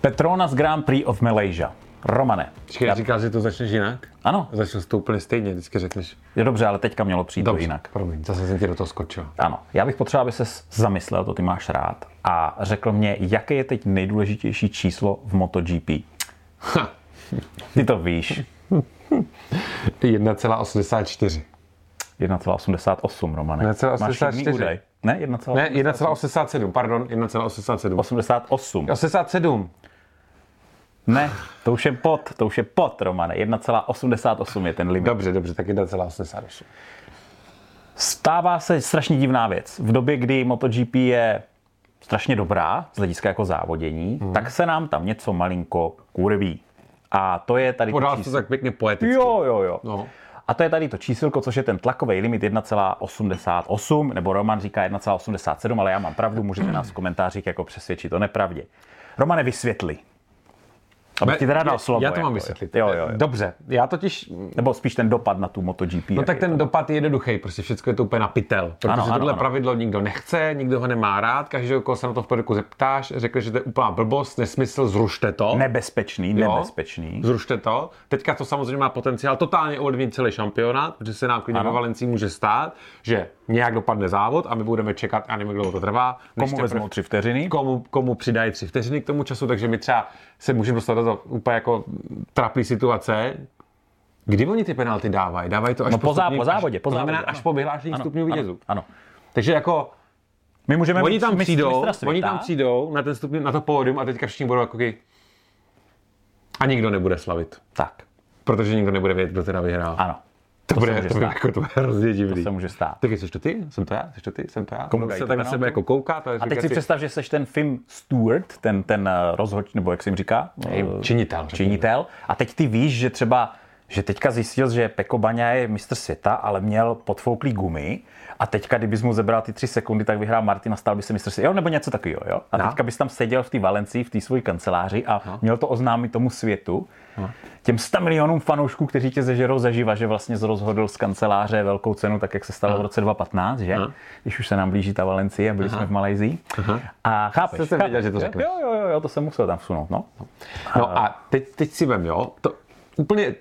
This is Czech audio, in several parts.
Petronas Grand Prix of Malaysia. Romane. Počkej, já... říkáš, že to začneš jinak? Ano. Začneš to úplně stejně, vždycky řekneš. Je dobře, ale teďka mělo přijít Dobře, to jinak. promiň, zase jsem ti do toho skočil. Ano, já bych potřeboval, aby se zamyslel, to ty máš rád, a řekl mě, jaké je teď nejdůležitější číslo v MotoGP. Ty to víš. 1,84. 1,88, Romane. 1,84. Máš chybný údaj? Ne, 1,88. Ne, 1,87, pardon, 1,87. 88. 87. Ne, to už je pod, to už je pod, Romane. 1,88 je ten limit. Dobře, dobře, tak 1,88. Stává se strašně divná věc. V době, kdy MotoGP je strašně dobrá z hlediska jako závodění, hmm. tak se nám tam něco malinko kurví. A to je tady Podal to tak pěkně poeticky. Jo, jo, jo. No. A to je tady to čísilko, což je ten tlakový limit 1,88, nebo Roman říká 1,87, ale já mám pravdu, můžete nás v komentářích jako přesvědčit o nepravdě. Romane, vysvětli. Abych ti teda dal slovo. Já to mám jako, vysvětlit. Jo, jo, jo. Dobře, já totiž Nebo spíš ten dopad na tu MotoGP. No tak ten dopad je jednoduchý, prostě všechno je to úplně na pytel. Protože Ano, ano, tohle ano. pravidlo nikdo nechce, nikdo ho nemá rád, každého, koho se na to v pořádku zeptáš, řekne, že to je úplná blbost, nesmysl, zrušte to. Nebezpečný, Jo? nebezpečný. Zrušte to. Teďka to samozřejmě má potenciál totálně ovlivnit celý šampionát, protože se nám klidně ve Valencii může stát, že nějak dopadne závod a my budeme čekat, a nevím, dlouho to trvá. Komu teprve- vezmou tři vteřiny? komu, komu přidají tři vteřiny k tomu času, takže my třeba se můžeme dostat do úplně jako trapný situace, Kdy oni ty penalty dávají? Dávají to až No po, zá, po závodě, po to znamená závodě. až ano. po vyhlášení Ano, stupňů ano, vítězů. Ano. Takže jako My můžeme oni tam přijdou, oni tam přijdou na ten stupň, na to pódium a teďka všichni budou jako kdy- a nikdo nebude slavit, Tak, protože nikdo nebude vědět, kdo teda vyhrál. ano. To, se bude, to, bude, jako, to bude hrozně divný. To se může stát. Tak jsi to ty? Jsem to já? Jsi to ty? Jsem to já? Komu se tak na sebe jako kouká? To je A teď si představ, že jsi ten film Stewart, ten, ten eh, rozhoď, nebo jak se jim říká? Ej, Eh, činitel. Činitel. A teď ty víš, že třeba že teďka zjistil, že Peko Baňa je mistr světa, ale měl podfouklý gumy a teďka, kdybys mu zebral ty tři sekundy, tak vyhrál Martin a stal by se mistr jo, nebo něco takového, jo? A No. teďka bys tam seděl v té Valencii, v té své kanceláři a měl to oznámit tomu světu, těm 100 milionům fanoušků, kteří tě zežerou zaživa, že vlastně rozhodl z kanceláře velkou cenu, tak jak se stalo v roce 2015, že? Když už se nám blíží ta Valencie a byli jsme v Malajzii. A chápeš? Jsem chápeš, věděl, že to řekneš. Jo, jo, jo, jo, to jsem musel tam vsunout, no. No a teď, teď si vem, jo, to úplně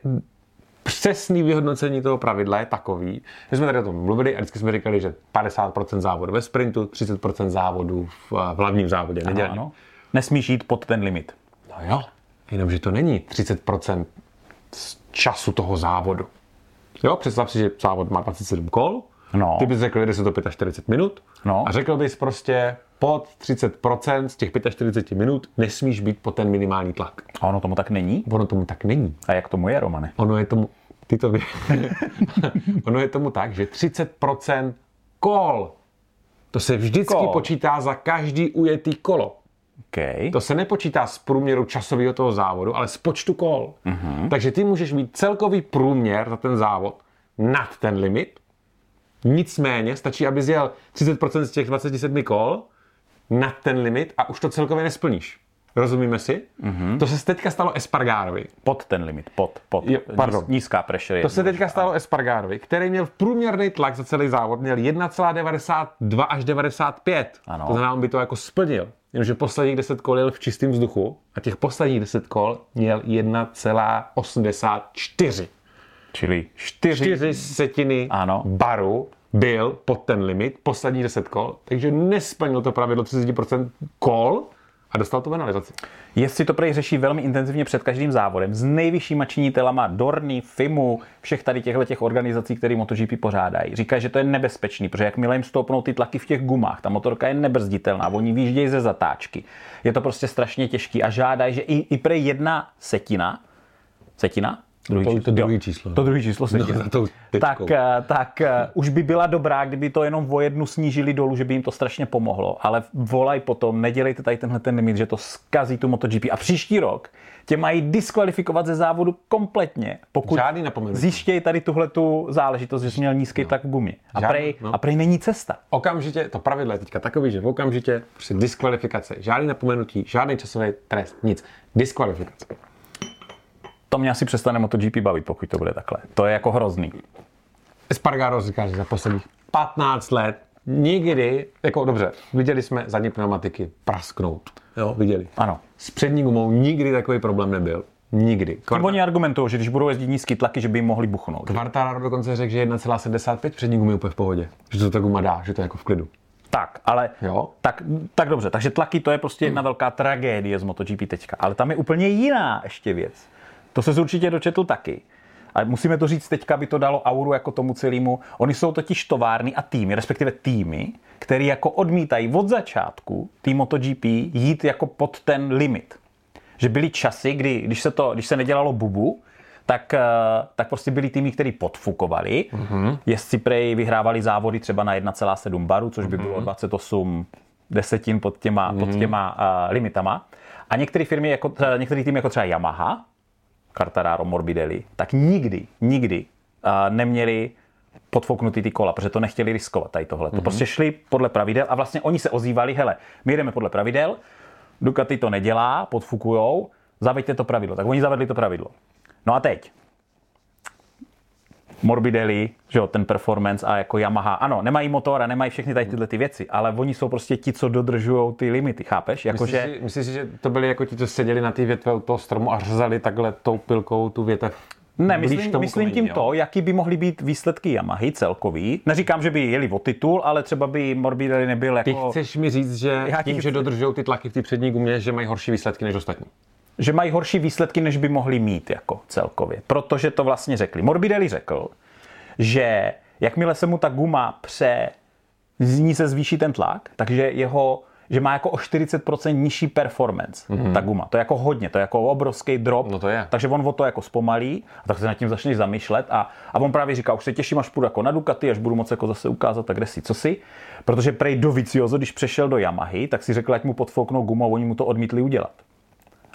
přesný vyhodnocení toho pravidla je takový, že jsme tady o tom mluvili a vždycky jsme říkali, že 50% závodu ve sprintu, 30% závodu v, v hlavním závodě, Ano, ano. Nesmíš jít pod ten limit. No jo, jenomže to není 30% z času toho závodu. Jo, představ si, že závod má 27 kol, No. ty bys řekl, jde se to 45 minut No. a řekl bys prostě pod 30% z těch 45 minut nesmíš být pod ten minimální tlak. A ono tomu tak není? Ono tomu tak není. A jak tomu je, Romane? Ono je tomu, ty to ví. ono je tomu tak, že 30% kol, to se vždycky Kol. počítá za každý ujetý kolo. Okay. To se nepočítá z průměru časového toho závodu, ale z počtu kol. Mm-hmm. Takže ty můžeš mít celkový průměr za ten závod nad ten limit. Nicméně stačí, aby jel 30% z těch 27 kol nad ten limit a už to celkově nesplníš. Rozumíme si? Mm-hmm. To se teďka stalo Espargarovi. Pod ten limit, pod, pod. Jo, pardon. Níz- Nízká pressure. To se teďka stalo Espargarovi, který měl v průměrný tlak za celý závod, měl 1,92 až 95. Ano. To znamená, on by to jako splnil. Jenomže posledních 10 kol jel v čistém vzduchu a těch posledních 10 kol měl 1,84. Čili 4. 4 setiny Ano. baru byl pod ten limit, posledních 10 kol, takže nesplnil to pravidlo 30% kol a dostal tu penalizaci. Jestli to prej řeší velmi intenzivně před každým závodem s nejvyššíma činitelama Dorny, FIMu, všech tady těchto těch organizací, které MotoGP pořádají. Říkají, že to je nebezpečný, protože jakmile jim stoupnou ty tlaky v těch gumách, ta motorka je nebrzditelná, oni výjíždějí ze zatáčky. Je to prostě strašně těžký a žádají, že i, i prej jedna setina, setina? Druhý To- to číslo. druhý Jo. číslo. To druhý číslo setina. No, tečkou. tak, eh, tak eh, už by byla dobrá, kdyby to jenom o jednu snížili dolů, že by jim to strašně pomohlo. Ale volaj potom, nedělejte tady tenhle ten limit, že to skazí tu MotoGP. A příští rok tě mají diskvalifikovat ze závodu kompletně, pokud Žádný zjištějí tady tuhle tu záležitost, že jsi měl nízký tak v gumě. A Žádný, prej, no. a prej není cesta. Okamžitě, to pravidlo je teďka takový, že v okamžitě prostě diskvalifikace, žádný napomenutí, žádný časový trest, nic. Diskvalifikace. To mě asi přestane MotoGP bavit, pokud to bude takhle. To je jako hrozný. Espargaro říká, že za posledních 15 let nikdy, jako dobře, viděli jsme zadní pneumatiky prasknout. Jo, viděli. Ano. S přední gumou nikdy takový problém nebyl. Nikdy. Tím oni argumentují, že když budou jezdit nízký tlaky, že by jim mohli buchnout. Quartararo dokonce řekl, že 1,75 přední gumy je úplně v pohodě. Že to ta guma dá, že to je jako v klidu. Tak, ale Jo. tak, tak dobře, takže tlaky to je prostě jedna velká tragédie z MotoGP teďka. Ale tam je úplně jiná ještě věc. To se určitě dočetl taky. A musíme to říct teďka, aby to dalo auru jako tomu celému. Oni jsou totiž továrny a týmy, respektive týmy, který jako odmítají od začátku tým MotoGP jít jako pod ten limit. Že byly časy, kdy, když se, to, když se nedělalo bubu, tak, eh, tak prostě byli týmy, který podfukovali. Mm-hmm. Jezdci prej vyhrávali závody třeba na 1,7 baru, což by bylo 28 desetin pod těma, mm-hmm. pod těma uh, limitama. A některé firmy, jako, třeba- některé týmy jako třeba Yamaha, Quartararo, Morbidelli, tak nikdy, nikdy uh, neměli podfouknutý ty kola, protože to nechtěli riskovat tady tohle. To prostě šli podle pravidel a vlastně oni se ozývali, hele, my jdeme podle pravidel, Ducati to nedělá, podfukujou, zaveďte to pravidlo. Tak oni zavedli to pravidlo. No a teď. Morbidelli, že jo, ten performance a jako Yamaha. Ano, nemají motor a nemají všechny tady tyhle ty věci, ale oni jsou prostě ti, co dodržují ty limity, chápeš? Myslíš, Jakože, si, myslíš si, že to byli jako ti, co seděli na té větve u toho stromu a řezali takhle tou pilkou tu větev? ne, myslím, tomu myslím tím jo? to, jaký by mohly být výsledky Yamahy celkový. Neříkám, že by jeli o titul, ale třeba by Morbidelli nebyl Ty jako... chceš mi říct, že Já tím, chci- že dodržují ty tlaky v té přední gumě, že mají horší výsledky než ostatní? Že mají horší výsledky, než by mohli mít jako celkově. Protože to vlastně řekli. Morbidelli řekl, že jakmile se mu ta guma pře, z ní se zvýší ten tlak, takže jeho že má jako o 40% nižší performance mm-hmm. ta guma. To je jako hodně, to je jako obrovský drop. No to je. Takže on o to jako zpomalí a tak se nad tím začneš zamýšlet a, a on právě říká, už se těším, až půjdu jako na Ducati, až budu moc jako zase ukázat, tak kde si, co si. Protože prej do Vicioso, když přešel do Yamahy, tak si řekl, ať mu podfouknou gumu a oni mu to odmítli udělat.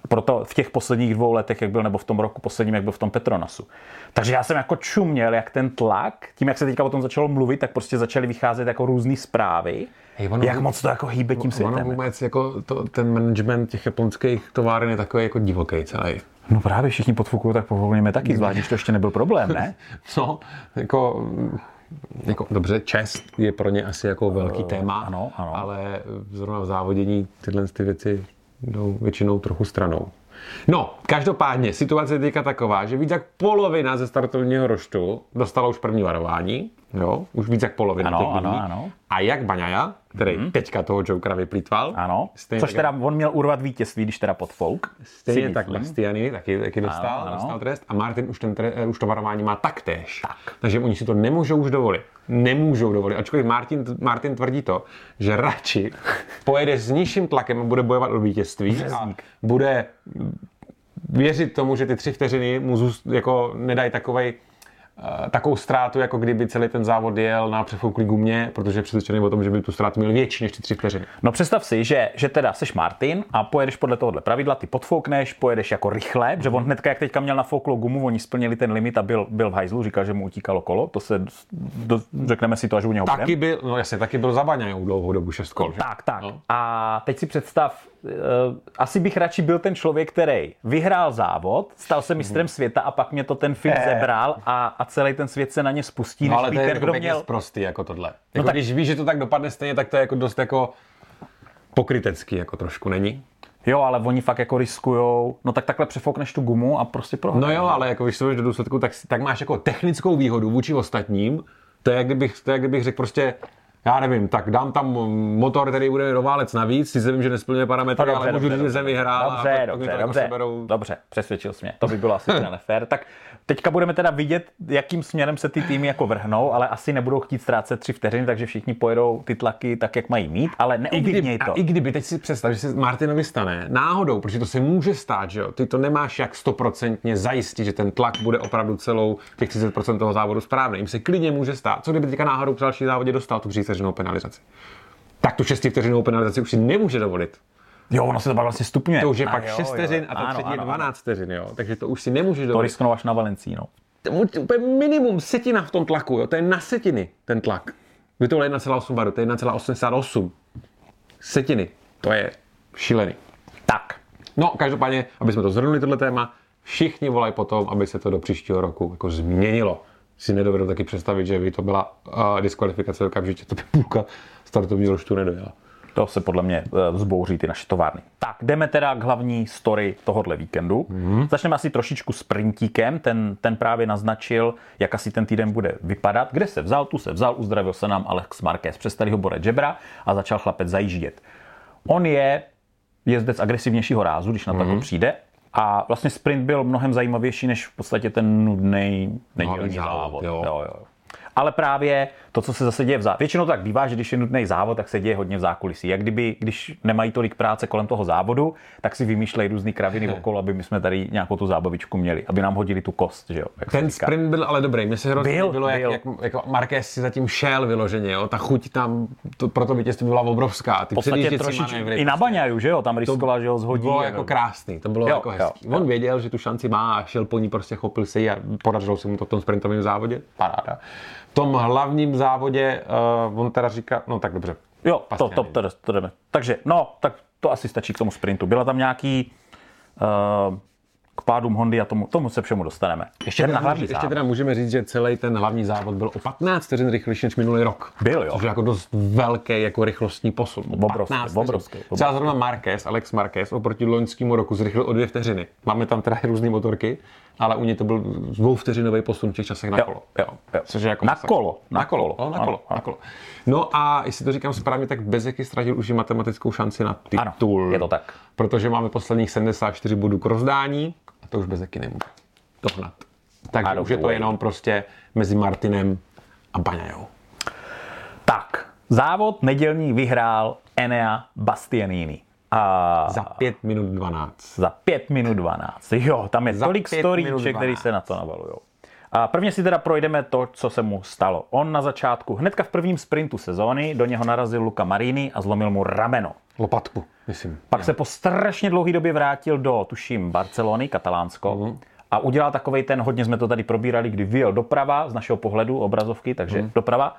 Proto v těch posledních dvou letech, jak byl, nebo v tom roku posledním, jak byl v tom Petronasu. Takže já jsem jako čuměl, jak ten tlak, tím, jak se teďka o tom začalo mluvit, tak prostě začaly vycházet jako různé zprávy, Hej, ono- jak moc to jako hýbe tím Ono světem. vůbec jako to, ten management těch japonských továren je takový jako divoký celý. No právě všichni podfukují, tak povolujeme taky, zvlášť, když to ještě nebyl problém, ne? No, jako, jako dobře, čest je pro ně asi jako velký téma, ano, ano. ale zrovna v závodění tyhle ty věci jdou většinou trochu stranou. No, každopádně situace je teďka taková, že víc jak polovina ze startovního roštu dostala už první varování, jo, už víc jak polovina Ano, těch ano, lidí. ano. A jak Baňaja, který teďka toho Jokera vyplýtval, Ano, stejně což tak- teda on měl urvat vítězství, když teda podfouk. Stejně si tak. Bastianini taky, taky dostal, Ano, ano. dostal trest a Martin už, ten tre, eh, už to varování má taktéž. Tak. Takže oni si to nemůžou už dovolit. Nemůžou dovolit. Ačkoliv Martin, Martin tvrdí to, že radši pojede s nižším tlakem a bude bojovat o vítězství a bude věřit tomu, že ty tři vteřiny mu zůst, jako nedají takovej takovou ztrátu, jako kdyby celý ten závod jel na přefouklý gumě, protože je přesvědčený o tom, že by tu ztrátu měl větší než ty tři vteřiny. No představ si, že, že teda seš Martin a pojedeš podle tohohle pravidla, ty podfoukneš, pojedeš jako rychle, protože on hnedka, jak teďka měl nafouklou gumu, oni splnili ten limit a byl, byl v hajzlu, říkal, že mu utíkalo kolo, to se, do, řekneme si to, až u něho. Taky byl, no jasně, taky byl za Baňajou dlouhou dobu šest kol. že? Tak, tak. No. A teď si představ, asi bych radši byl ten člověk, který vyhrál závod, stal se mistrem světa a pak mě to ten film Eh. zebral a, a celý ten svět se na ně spustí, No ale to být je jako kdo měl... prostý jako tohle. Jako tak- když víš, že to tak dopadne stejně, tak to je jako dost jako pokrytecký jako trošku, není? Jo, ale oni fakt jako riskujou, no tak takhle přefoukneš tu gumu a prostě prohraješ. No jo, ale jako když se do důsledku, tak, tak máš jako technickou výhodu vůči ostatním. To je, jak kdybych, to je, jak kdybych řekl prostě, já nevím, tak dám tam motor, který bude roválec navíc, si vím, že nesplňuje parametry, ale můžu říct, že jsem vyhrál dobře, a dobře, mi to dobře, jako seberou. dobře, přesvědčil jsi mě. To by bylo asi nefér. Tak teďka budeme teda vidět, jakým směrem se ty týmy jako vrhnou, ale asi nebudou chtít ztrácet tři vteřiny, takže všichni pojedou ty tlaky tak, jak mají mít, ale kdyby, to. a i kdyby, teď si představ, že se Martinovi stane náhodou, protože to se může stát, že jo, ty to nemáš jak stoprocentně zajistit, že ten tlak bude opravdu celou těch 30% toho závodu správný. Jim se klidně může stát. Co kdyby teďka náhodou při další závodě dostal tu 30 vteřinovou penalizaci? Tak tu 6 vteřinovou penalizaci už si nemůže dovolit. Jo, ono se to pak vlastně stupňuje. To už je A pak jo, 6 jo. vteřin a to Ano, předtím je ano, 12 vteřin, jo. Takže to už si nemůžeš To dovolit. risknou až na Valencíno. To je úplně minimum setina v tom tlaku, jo. To je na setiny ten tlak. By to bylo 1,8 baru, to je 1,88. Setiny. To je šílený. Tak, No, každopádně, aby jsme to zhrnuli, tohle téma, všichni volají potom, aby se to do příštího roku jako změnilo. Si nedovedu taky představit, že by to byla uh, diskvalifikace okamžitě, to by půlka startovního roštu nedojela. To se podle mě eh, vzbouří ty naše továrny. Tak, jdeme teda k hlavní story tohohle víkendu. Mm-hmm. Začneme asi trošičku sprintíkem, ten, ten právě naznačil, jak asi ten týden bude vypadat. Kde se vzal, tu se vzal, uzdravil se nám Alex Marquez. Přestali ho boret žebra a začal chlapec zajíždět. On je jezdec agresivnějšího rázu, když na to mm-hmm. přijde. A vlastně sprint byl mnohem zajímavější než v podstatě ten nudný nedělní závod. závod. Jo. Jo, jo ale právě to, co se zase děje v zákulisí. Většinou tak bývá, že když je nutný závod, tak se děje hodně v zákulisí. Jak kdyby, když nemají tolik práce kolem toho závodu, tak si vymýšlejí různé kraviny okolo, aby my jsme tady nějakou tu zábavičku měli, aby nám hodili tu kost. Že jo, Ten sprint byl ale dobrý. Mně se hrozně byl, bylo, byl. jak, jak, Marquez si zatím šel vyloženě. Jo? Ta chuť tam, to, pro to vítězství byla obrovská. Ty v podstatě i na Baňaju, že jo, tam riskoval, že ho zhodí. To bylo jako krásný, to bylo jo, jako hezký. Jo, On jo. věděl, že tu šanci má a šel po ní, prostě chopil se a podařilo se mu to v tom sprintovém závodě. Paráda tom hlavním závodě uh, on teda říká, no tak dobře. Jo, to, to, to, to jdeme. Takže, no, tak to asi stačí k tomu sprintu. Byla tam nějaký uh, k pádům Hondy a tomu, tomu se všemu dostaneme. Ještě, teda, hlavní ještě teda můžeme říct, že celý ten hlavní závod byl o 15 vteřin rychlejší než minulý rok. Byl, jo. Což je jako dost velký jako rychlostní posun. Obrovský, obrovský, obrovský. Třeba zrovna Marquez, Alex Marquez oproti loňskému roku zrychlil o dvě vteřiny. Máme tam teda různé motorky, ale u něj to byl dvouvteřinový posun v těch časech na kolo. Jo, jo. Což je jako na, kolo, na kolo. No, na kolo. Na kolo. No a jestli to říkám správně, tak Bezeky ztratil už i matematickou šanci na titul. Ano, je to tak. Protože máme posledních 74 bodů k rozdání a to už Bezeky nemůže dohnat. Takže už je to jenom prostě mezi Martinem a Baňajou. Tak, závod nedělní vyhrál Enea Bastianini. A za 5 minut 12. Za 5 minut 12. Jo, tam je za tolik storíček, který se na to navalují. A prvně si teda projdeme to, co se mu stalo. On na začátku, hnedka v prvním sprintu sezóny, do něho narazil Luka Marini a zlomil mu rameno. Lopatku, myslím. Pak ja. se po strašně dlouhé době vrátil do, tuším, Barcelony, Katalánsko. Mm-hmm. A udělal takový ten, hodně jsme to tady probírali, kdy vyjel doprava z našeho pohledu obrazovky, takže mm. doprava.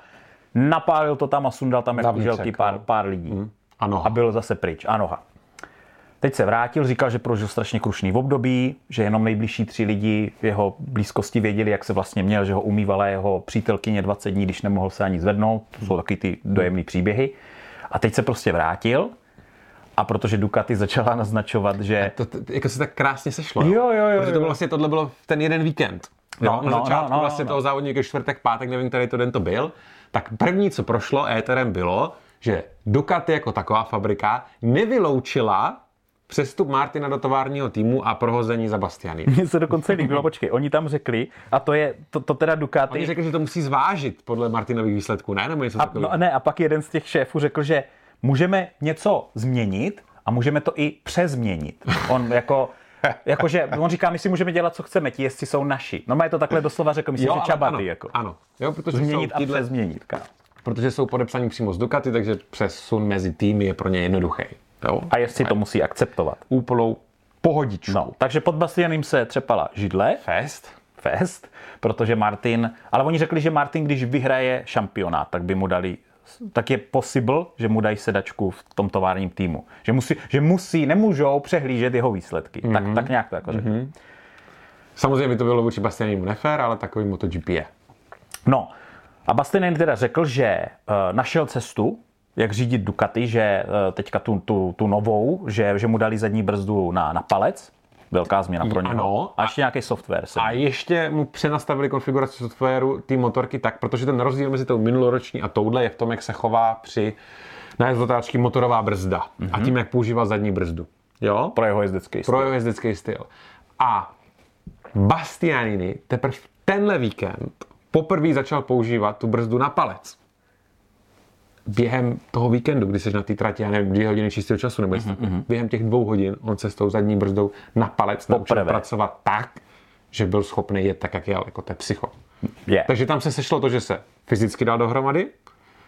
Napálil to tam a sundal tam jako želky pár, pár lidí. Mm. A, noha. a byl zase pryč. A noha. Teď se vrátil, říkal, že prožil strašně krušný v období, že jenom nejbližší tři lidi v jeho blízkosti věděli, jak se vlastně měl, že ho umývala jeho přítelkyně 20 dní, když nemohl se ani zvednout. To jsou taky ty dojemné příběhy. A teď se prostě vrátil a protože Ducati začala naznačovat, že... To, to, jako se tak krásně sešlo. Jo, jo, jo. Protože to bylo vlastně, tohle bylo ten jeden víkend. No, jo, no, na začátku no, no, vlastně no, toho závodníka čtvrtek, pátek, nevím, který to den to byl. Tak první, co prošlo éterem, bylo, že Ducati jako taková fabrika nevyloučila přestup Martina do továrního týmu a prohození za Bastiany. Mně se dokonce líbilo, počkej, oni tam řekli, a to je, to, to teda Ducati... Oni řekli, že to musí zvážit podle Martinových výsledků, ne? Nebo něco a, no, ne, a pak jeden z těch šéfů řekl, že můžeme něco změnit a můžeme to i přezměnit. On jako... Jakože on říká, my si můžeme dělat, co chceme, ti jezdci jsou naši. No je to takhle doslova řekl, myslím, jo, že čabaty. Ano, jako. ano. Jo, protože Změnit a tyhle... přezměnit. Ká. Protože jsou podepsaní přímo z Ducati, takže přesun mezi týmy je pro ně jednoduchý. Jo? A jestli to musí akceptovat. Úplnou pohodičku. No, takže pod Bastianem se třepala židle. Fest. Fest, protože Martin, ale oni řekli, že Martin, když vyhraje šampionát, tak by mu dali tak je possible, že mu dají sedačku v tom továrním týmu. Že musí, že musí nemůžou přehlížet jeho výsledky. Mm-hmm. Tak, mhm. tak nějak to jako mm-hmm. Samozřejmě by to bylo vůči Bastianimu nefér, ale takový MotoGP je. No, a Bastianin teda řekl, že uh, našel cestu, jak řídit Ducati, že eh, teďka tu, tu, tu novou, že, že mu dali zadní brzdu na, na palec, velká změna pro něj. Ano. A ještě nějaký software. A ještě mu přenastavili konfiguraci softwaru té motorky tak, protože ten rozdíl mezi tou minuloroční a touhle je v tom, jak se chová při nájezd otáčky motorová brzda mm-hmm. a mhm. tím, jak používá zadní brzdu. Jo? Pro jeho jezdecký styl. Pro jeho jezdecký styl. A Bastianini teprve tenhle víkend poprvé začal používat tu brzdu na palec během toho víkendu, kdy jsi na té trati, já nevím, dvě hodiny čistého času, nebo mm-hmm. během těch dvou hodin on se s tou zadní brzdou na palec naučil pracovat tak, že byl schopný jet tak, jak jel, jako to je psycho. Yeah. Takže tam se sešlo to, že se fyzicky dal dohromady,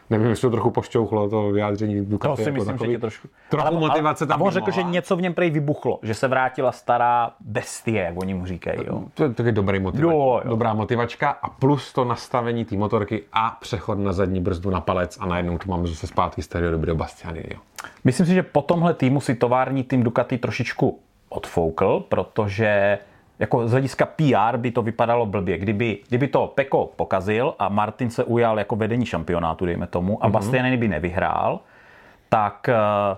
Nevím, jestli to trochu pošťouchlo, to vyjádření Ducati. To si jako myslím, takový, že trošku. Trochu ale, motivace tam on řekl, že něco v něm prej vybuchlo, že se vrátila stará bestie, jak oni mu říkají. Jo. To, je, to je dobrý motivač, jo, jo. dobrá motivačka a plus to nastavení té motorky a přechod na zadní brzdu na palec a najednou tu máme zase zpátky stereo do Bastiany. Jo. Myslím si, že po tomhle týmu si tovární tým Ducati trošičku odfoukl, protože jako z hlediska PR by to vypadalo blbě. Kdyby, kdyby to Peko pokazil a Martin se ujal jako vedení šampionátu, dejme tomu, a mm-hmm. Bastianini by nevyhrál, tak, eh,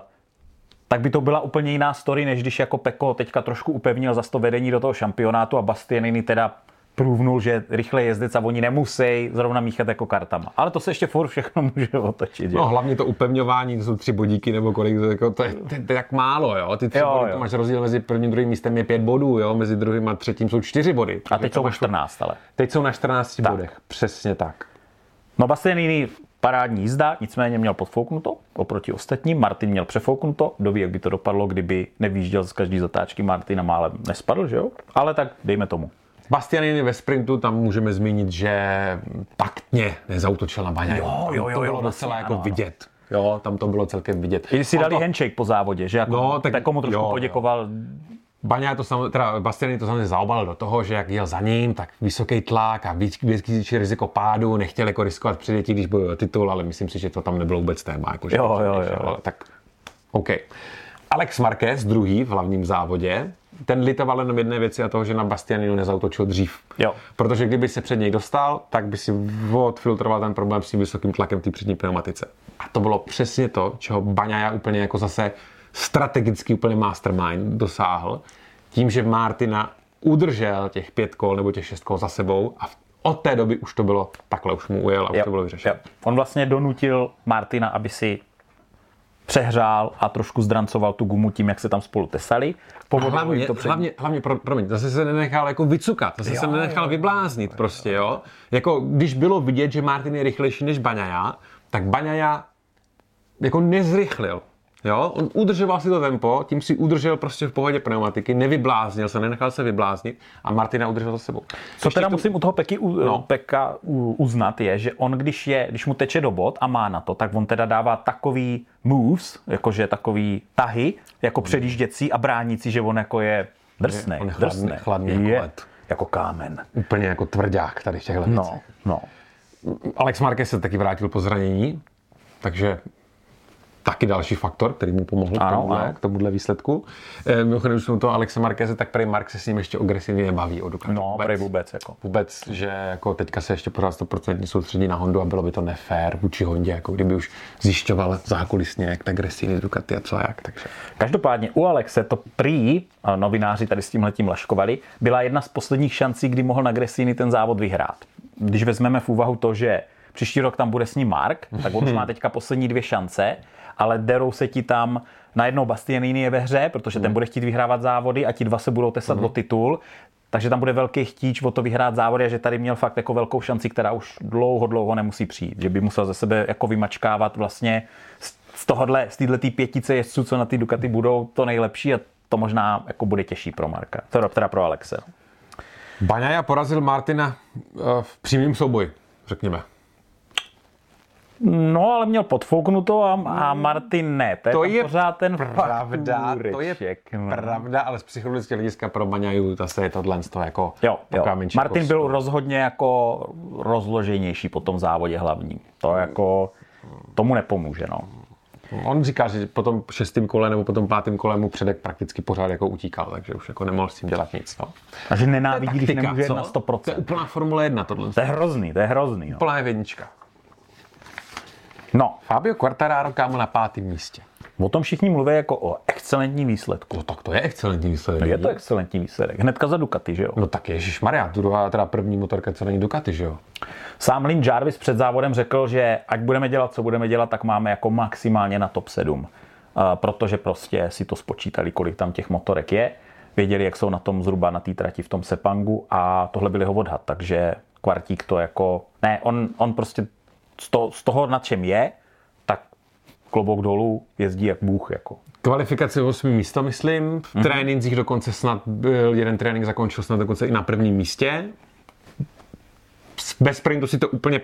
tak by to byla úplně jiná story, než když jako Peko teďka trošku upevnil za to vedení do toho šampionátu a Bastianini teda průvnul, že rychle jezdec a oni nemusí zrovna míchat jako kartama. Ale to se ještě furt všechno může otočit. No hlavně to upevňování, to jsou tři bodíky nebo kolik, to, jako, to, je, to, je, to je tak málo, jo. Ty tři jo, body, jo. máš rozdíl mezi prvním a druhým místem je pět bodů, jo. Mezi druhým a třetím jsou čtyři body. A teď jsou na 14, ale. Teď jsou na 14 tak. bodech, přesně tak. No Bastianini parádní jízda, nicméně měl podfouknuto oproti ostatním. Martin měl přefouknuto, doví, jak by to dopadlo, kdyby nevýjížděl z každý zatáčky Martina málem nespadl, že jo? Ale tak dejme tomu. Bastianini ve sprintu, tam můžeme zmínit, že taktně nezautočil na Baňa. Jo, jo, jo, to bylo jo, docela vlastně, jako ano, vidět. Jo, tam to bylo celkem vidět. I si dali to... handshake po závodě, že jako No, tak, tak- komu trošku jo, jo. poděkoval. Baňa to samozřejmě, teda Bastianini to samozřejmě zaobal do toho, že jak jel za ním, tak vysoký tlak a větší riziko pádu, nechtěl jako riskovat přijetí, když byl titul, ale myslím si, že to tam nebylo vůbec téma. Jako, že Jo, jo, jo. Ale tak, OK. Alex Marquez, druhý v hlavním závodě, ten litoval jenom jedné věci a toho, že na Bastianinu nezautočil dřív. Jo. Protože kdyby se před něj dostal, tak by si odfiltroval ten problém s tím vysokým tlakem v té přední pneumatice. A to bylo přesně to, čeho Baňaja úplně jako zase strategicky úplně mastermind dosáhl, tím, že Martina udržel těch pět kol nebo těch šest kol za sebou a v- od té doby už to bylo, takhle už mu ujel a už Jo, to bylo vyřešeno. jo. On vlastně donutil Martina, aby si přehrál a trošku zdrancoval tu gumu tím, jak se tam spolu tesali. Pomohlo hlavně, to před- hlavně, hlavně pro, promiň, zase se nenechal jako vycukat, zase Jo, se nenechal jo, vybláznit prostě, jo. Jako když bylo vidět, že Martin je rychlejší než Baňaja, tak Baňaja jako nezrychlil. Jo? On udržoval si to tempo, tím si udržel prostě v pohodě pneumatiky, nevybláznil se, nenechal se vybláznit a Martina udržel za sebou. Co teda musím u toho Peky u, No. Peka uznat je, že on když je, když mu teče do bod a má na to, tak on teda dává takový moves, jakože takový tahy, jako předjížděcí a bránící, že on jako je drsný, On je chladný- drsný. chladný jako je, led. jako kámen. Úplně jako tvrdák tady v těchto No, věcech. no. Alex Marquez se taky vrátil po zranění, takže taky další faktor, který mu pomohl k Ano, tomuhle, ano. k tomuhle výsledku. E, mimochodem, když jsme toho Alexe Marqueze, tak prý Mark se s ním ještě agresivně nebaví o Ducati. No, prej vůbec jako. Vůbec, že jako teďka se ještě pořád 100% soustředí na Hondu a bylo by to nefér vůči Hondě, jako kdyby už zjišťoval zákulisně, jak tak agresivní Ducati a co a jak. Takže. Každopádně u Alexe to prý, a novináři tady s tímhletím laškovali, byla jedna z posledních šancí, kdy mohl na Gresini ten závod vyhrát. Když vezmeme v úvahu to, že příští rok tam bude s ním Mark, tak on už má teďka poslední dvě šance, ale derou se ti tam najednou Bastianini je ve hře, protože ten bude chtít vyhrávat závody a ti dva se budou tesat o titul. Takže tam bude velký chtíč o to vyhrát závody a že tady měl fakt jako velkou šanci, která už dlouho, dlouho nemusí přijít. Že by musel ze sebe jako vymačkávat vlastně z- tohohle, z této pětice jezdců, co na ty Ducati budou, to nejlepší a to možná jako bude těžší pro Marka, teda, teda pro Alexe. Baňaja porazil Martina eh, v přímém souboji, řekněme. No, ale měl podfouknuto a, a Martin ne. To je, To tam je pořád ten Pravda, to je no. pravda, ale z psychologického hlediska pro Baňaju zase je tohle toho jako Jo, jo. Martin kos- byl rozhodně jako rozloženější po tom závodě hlavním. To jako tomu nepomůže, no. On říká, že po tom šestém kole nebo po tom pátém kole mu předek prakticky pořád jako utíkal, takže už jako nemohl s tím dělat nic. No. A že nenávidí, když nemůže co? na 100%. To je úplná Formule 1 tohle. To je hrozný, to je hrozný, no. Úplná jednička. No, Fabio Quartararo kámo na pátém místě. o tom všichni mluví jako o excelentní výsledku. No tak to je excelentní výsledek. No, je to excelentní výsledek. Hnedka za Ducati, že jo? No tak Ježíš Maria, druhá, teda první motorka, co není Ducati, že jo? Sám Lin Jarvis před závodem řekl, že ať budeme dělat, co budeme dělat, tak máme jako maximálně na top 7. Uh, protože prostě si to spočítali, kolik tam těch motorek je. Věděli, jak jsou na tom zhruba na té trati v tom Sepangu a tohle byl jeho odhad. Takže Kvartík to jako... Ne, on, on prostě z, to, z toho, na čem je, tak klobouk dolů jezdí jak bůh. Jako. Kvalifikace 8. místo, myslím. V mm-hmm. trénincích dokonce snad byl, jeden trénink zakončil snad dokonce i na prvním místě. Bez sprintu si to úplně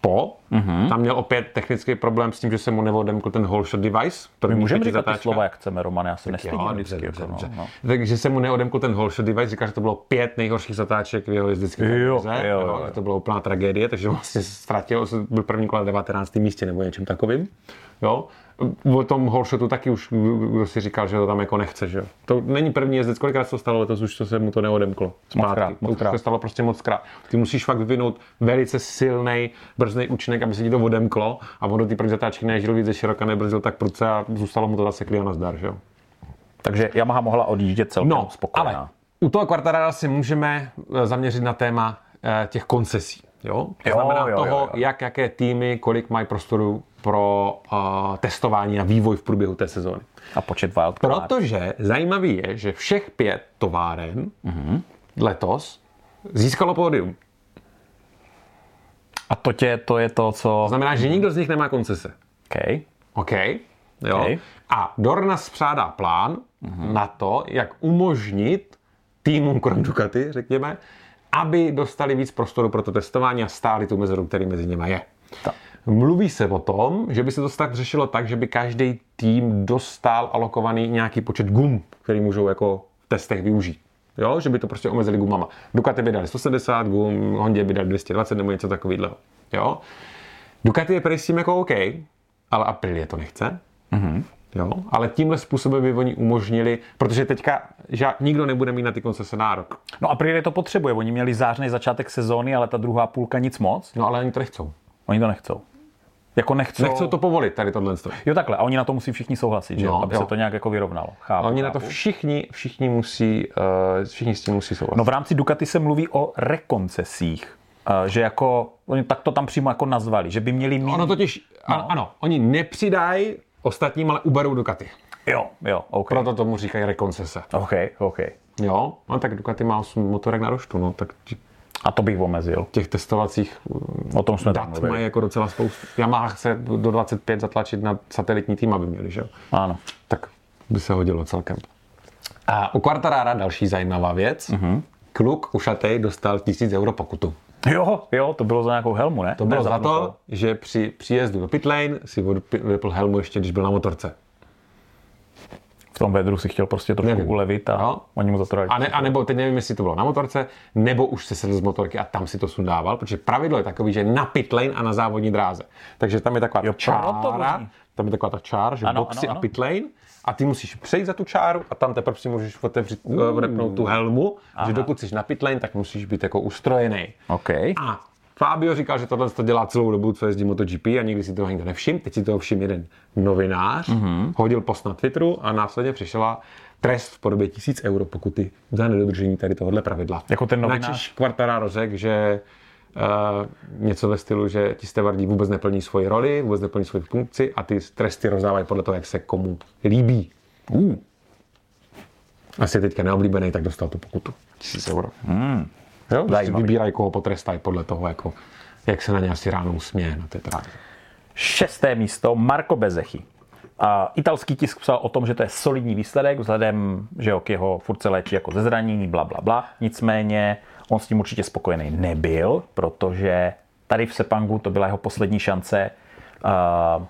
po. Mm-hmm. Tam měl opět technický problém s tím, že se mu neodemkl ten whole shot device. My můžeme říkat ty zatáčka. slova, jak chceme, Roman, já se nestydím jako, no, no. Takže se mu neodemkl ten whole shot device, říká, že to bylo pět nejhorších zatáček v jeho jezdecké Jo, jo, jo, jo. to byla úplná tragédie, takže vlastně ztratil, byl první kole na 19. místě nebo něčem takovým. Jo. O tom holshotu taky už kdo si říkal, že to tam jako nechce, že. To není první jezdec, kolikrát se to stalo letos už, to se mu to neodemklo. Zpátky. krát, moc to krát. se stalo prostě moc krát. Ty musíš fakt vyvinout velice silný brzný účinek, aby se ti to odemklo a on do té první zatáčky neježdil víc ze široka, nebrzdil tak prudce a zůstalo mu to zase klio na zdar, že jo. Takže Yamaha mohla odjíždět celkem No, spokojená. ale u toho Quartarara si můžeme eh, zaměřit na téma eh, těch koncesí. Jo? To Jo, znamená jo, toho, jo, jo. jak jaké týmy, kolik mají prostoru pro uh, testování a vývoj v průběhu té sezóny. A počet wildcard. Protože zajímavý je, že všech pět továren Mhm. letos získalo pódium. A to, tě, to je to, co... To znamená, že nikdo z nich nemá koncese. Okay. OK? Jo? OK. A Dorna spřádá plán na to, jak umožnit týmům kolem Ducati, řekněme, aby dostali víc prostoru pro to testování a stáli tu mezeru, který mezi nimi je. Tak. Mluví se o tom, že by se to tak řešilo tak, že by každý tým dostal alokovaný nějaký počet gum, který můžou jako v testech využít. Jo, že by to prostě omezili gumama. Ducati by dali 170 gum, Hondě by dali 220 nebo něco takového. Jo. Ducati je prý s tím jako OK, ale Aprilia to nechce. Mm-hmm. Jo, ale tímhle způsobem by oni umožnili, protože teďka že nikdo nebude mít na ty koncese nárok. No a to potřebuje. Oni měli zářný začátek sezóny, ale ta druhá půlka nic moc. No ale oni to nechcou. Oni to nechcou. Jako nechcou... Nechcou to povolit, tady tohle. Jo takhle, a oni na to musí všichni souhlasit, že? No, Aby jo. se to nějak jako vyrovnalo. Chápu, A oni na to chápu. všichni, všichni musí, uh, všichni s tím musí souhlasit. No v rámci Ducati se mluví o rekoncesích. Uh, že jako, oni tak to tam přímo jako nazvali, že by měli mít... Ono totiž, no. ano, ano, oni nepřidají ostatním, ale uberou Ducati. Jo, jo, OK. Proto tomu říkají rekoncese. OK, OK. Jo, no tak Ducati má 8 motorek na roštu, no, tak A to bych omezil. těch testovacích O tom jsme dat mají jako docela spoustu. Yamaha chce do 25 zatlačit na satelitní tým, aby měli, že jo. Ano. Tak by se hodilo celkem. A u Quartarara další zajímavá věc. Mm-hmm. Kluk ušatej dostal 1000 euro pokutu. Jo, jo, to bylo za nějakou helmu, ne? To bylo ne, za to, že při příjezdu do pitlane si vypl helmu ještě, když byl na motorce. V tom vedru si chtěl prostě trošku Nevím. ulevit a No. oni mu za to dali. A, ne, a nebo teď nevím, jestli to bylo na motorce, nebo už se sedl z motorky a tam si to sundával, protože pravidlo je takový, že na pitlane a na závodní dráze. Takže tam je taková Jo, čára, tam je taková ta čára, že Ano, boxy ano, a ano. pitlane a ty musíš přejít za tu čáru a tam teprve si můžeš otevřít, uh. tu helmu, že dokud jsi na pitlane, tak musíš být jako ustrojený. OK. A Fabio říkal, že tohle to dělá celou dobu, co jezdí MotoGP a nikdy si toho nikdo nevšiml. Teď si toho všiml jeden novinář, Mhm. mm-hmm. hodil post na Twitteru a následně přišla trest v podobě 1000 euro pokuty za nedodržení tady tohohle pravidla. Jako ten novinář? Načež Quartararo řekl, že Uh, něco ve stylu, že ti stevardí vůbec neplní svoji roli, vůbec neplní svoji funkci a ty tresty rozdávají podle toho, jak se komu líbí. Uh. Asi je teďka neoblíbený, tak dostal tu pokutu. 1000 euro. Hmm. Jo, si Zajímavý. vybírají, koho potrestají podle toho, jako, jak se na ně asi ráno usměje na té dráze. Šesté místo Marco Bezecchi. A italský tisk psal o tom, že to je solidní výsledek, vzhledem, že jo, k jeho furt se léčí jako ze zranění, bla, bla, bla. Nicméně on s tím určitě spokojený nebyl, protože tady v Sepangu to byla jeho poslední šance. Uh,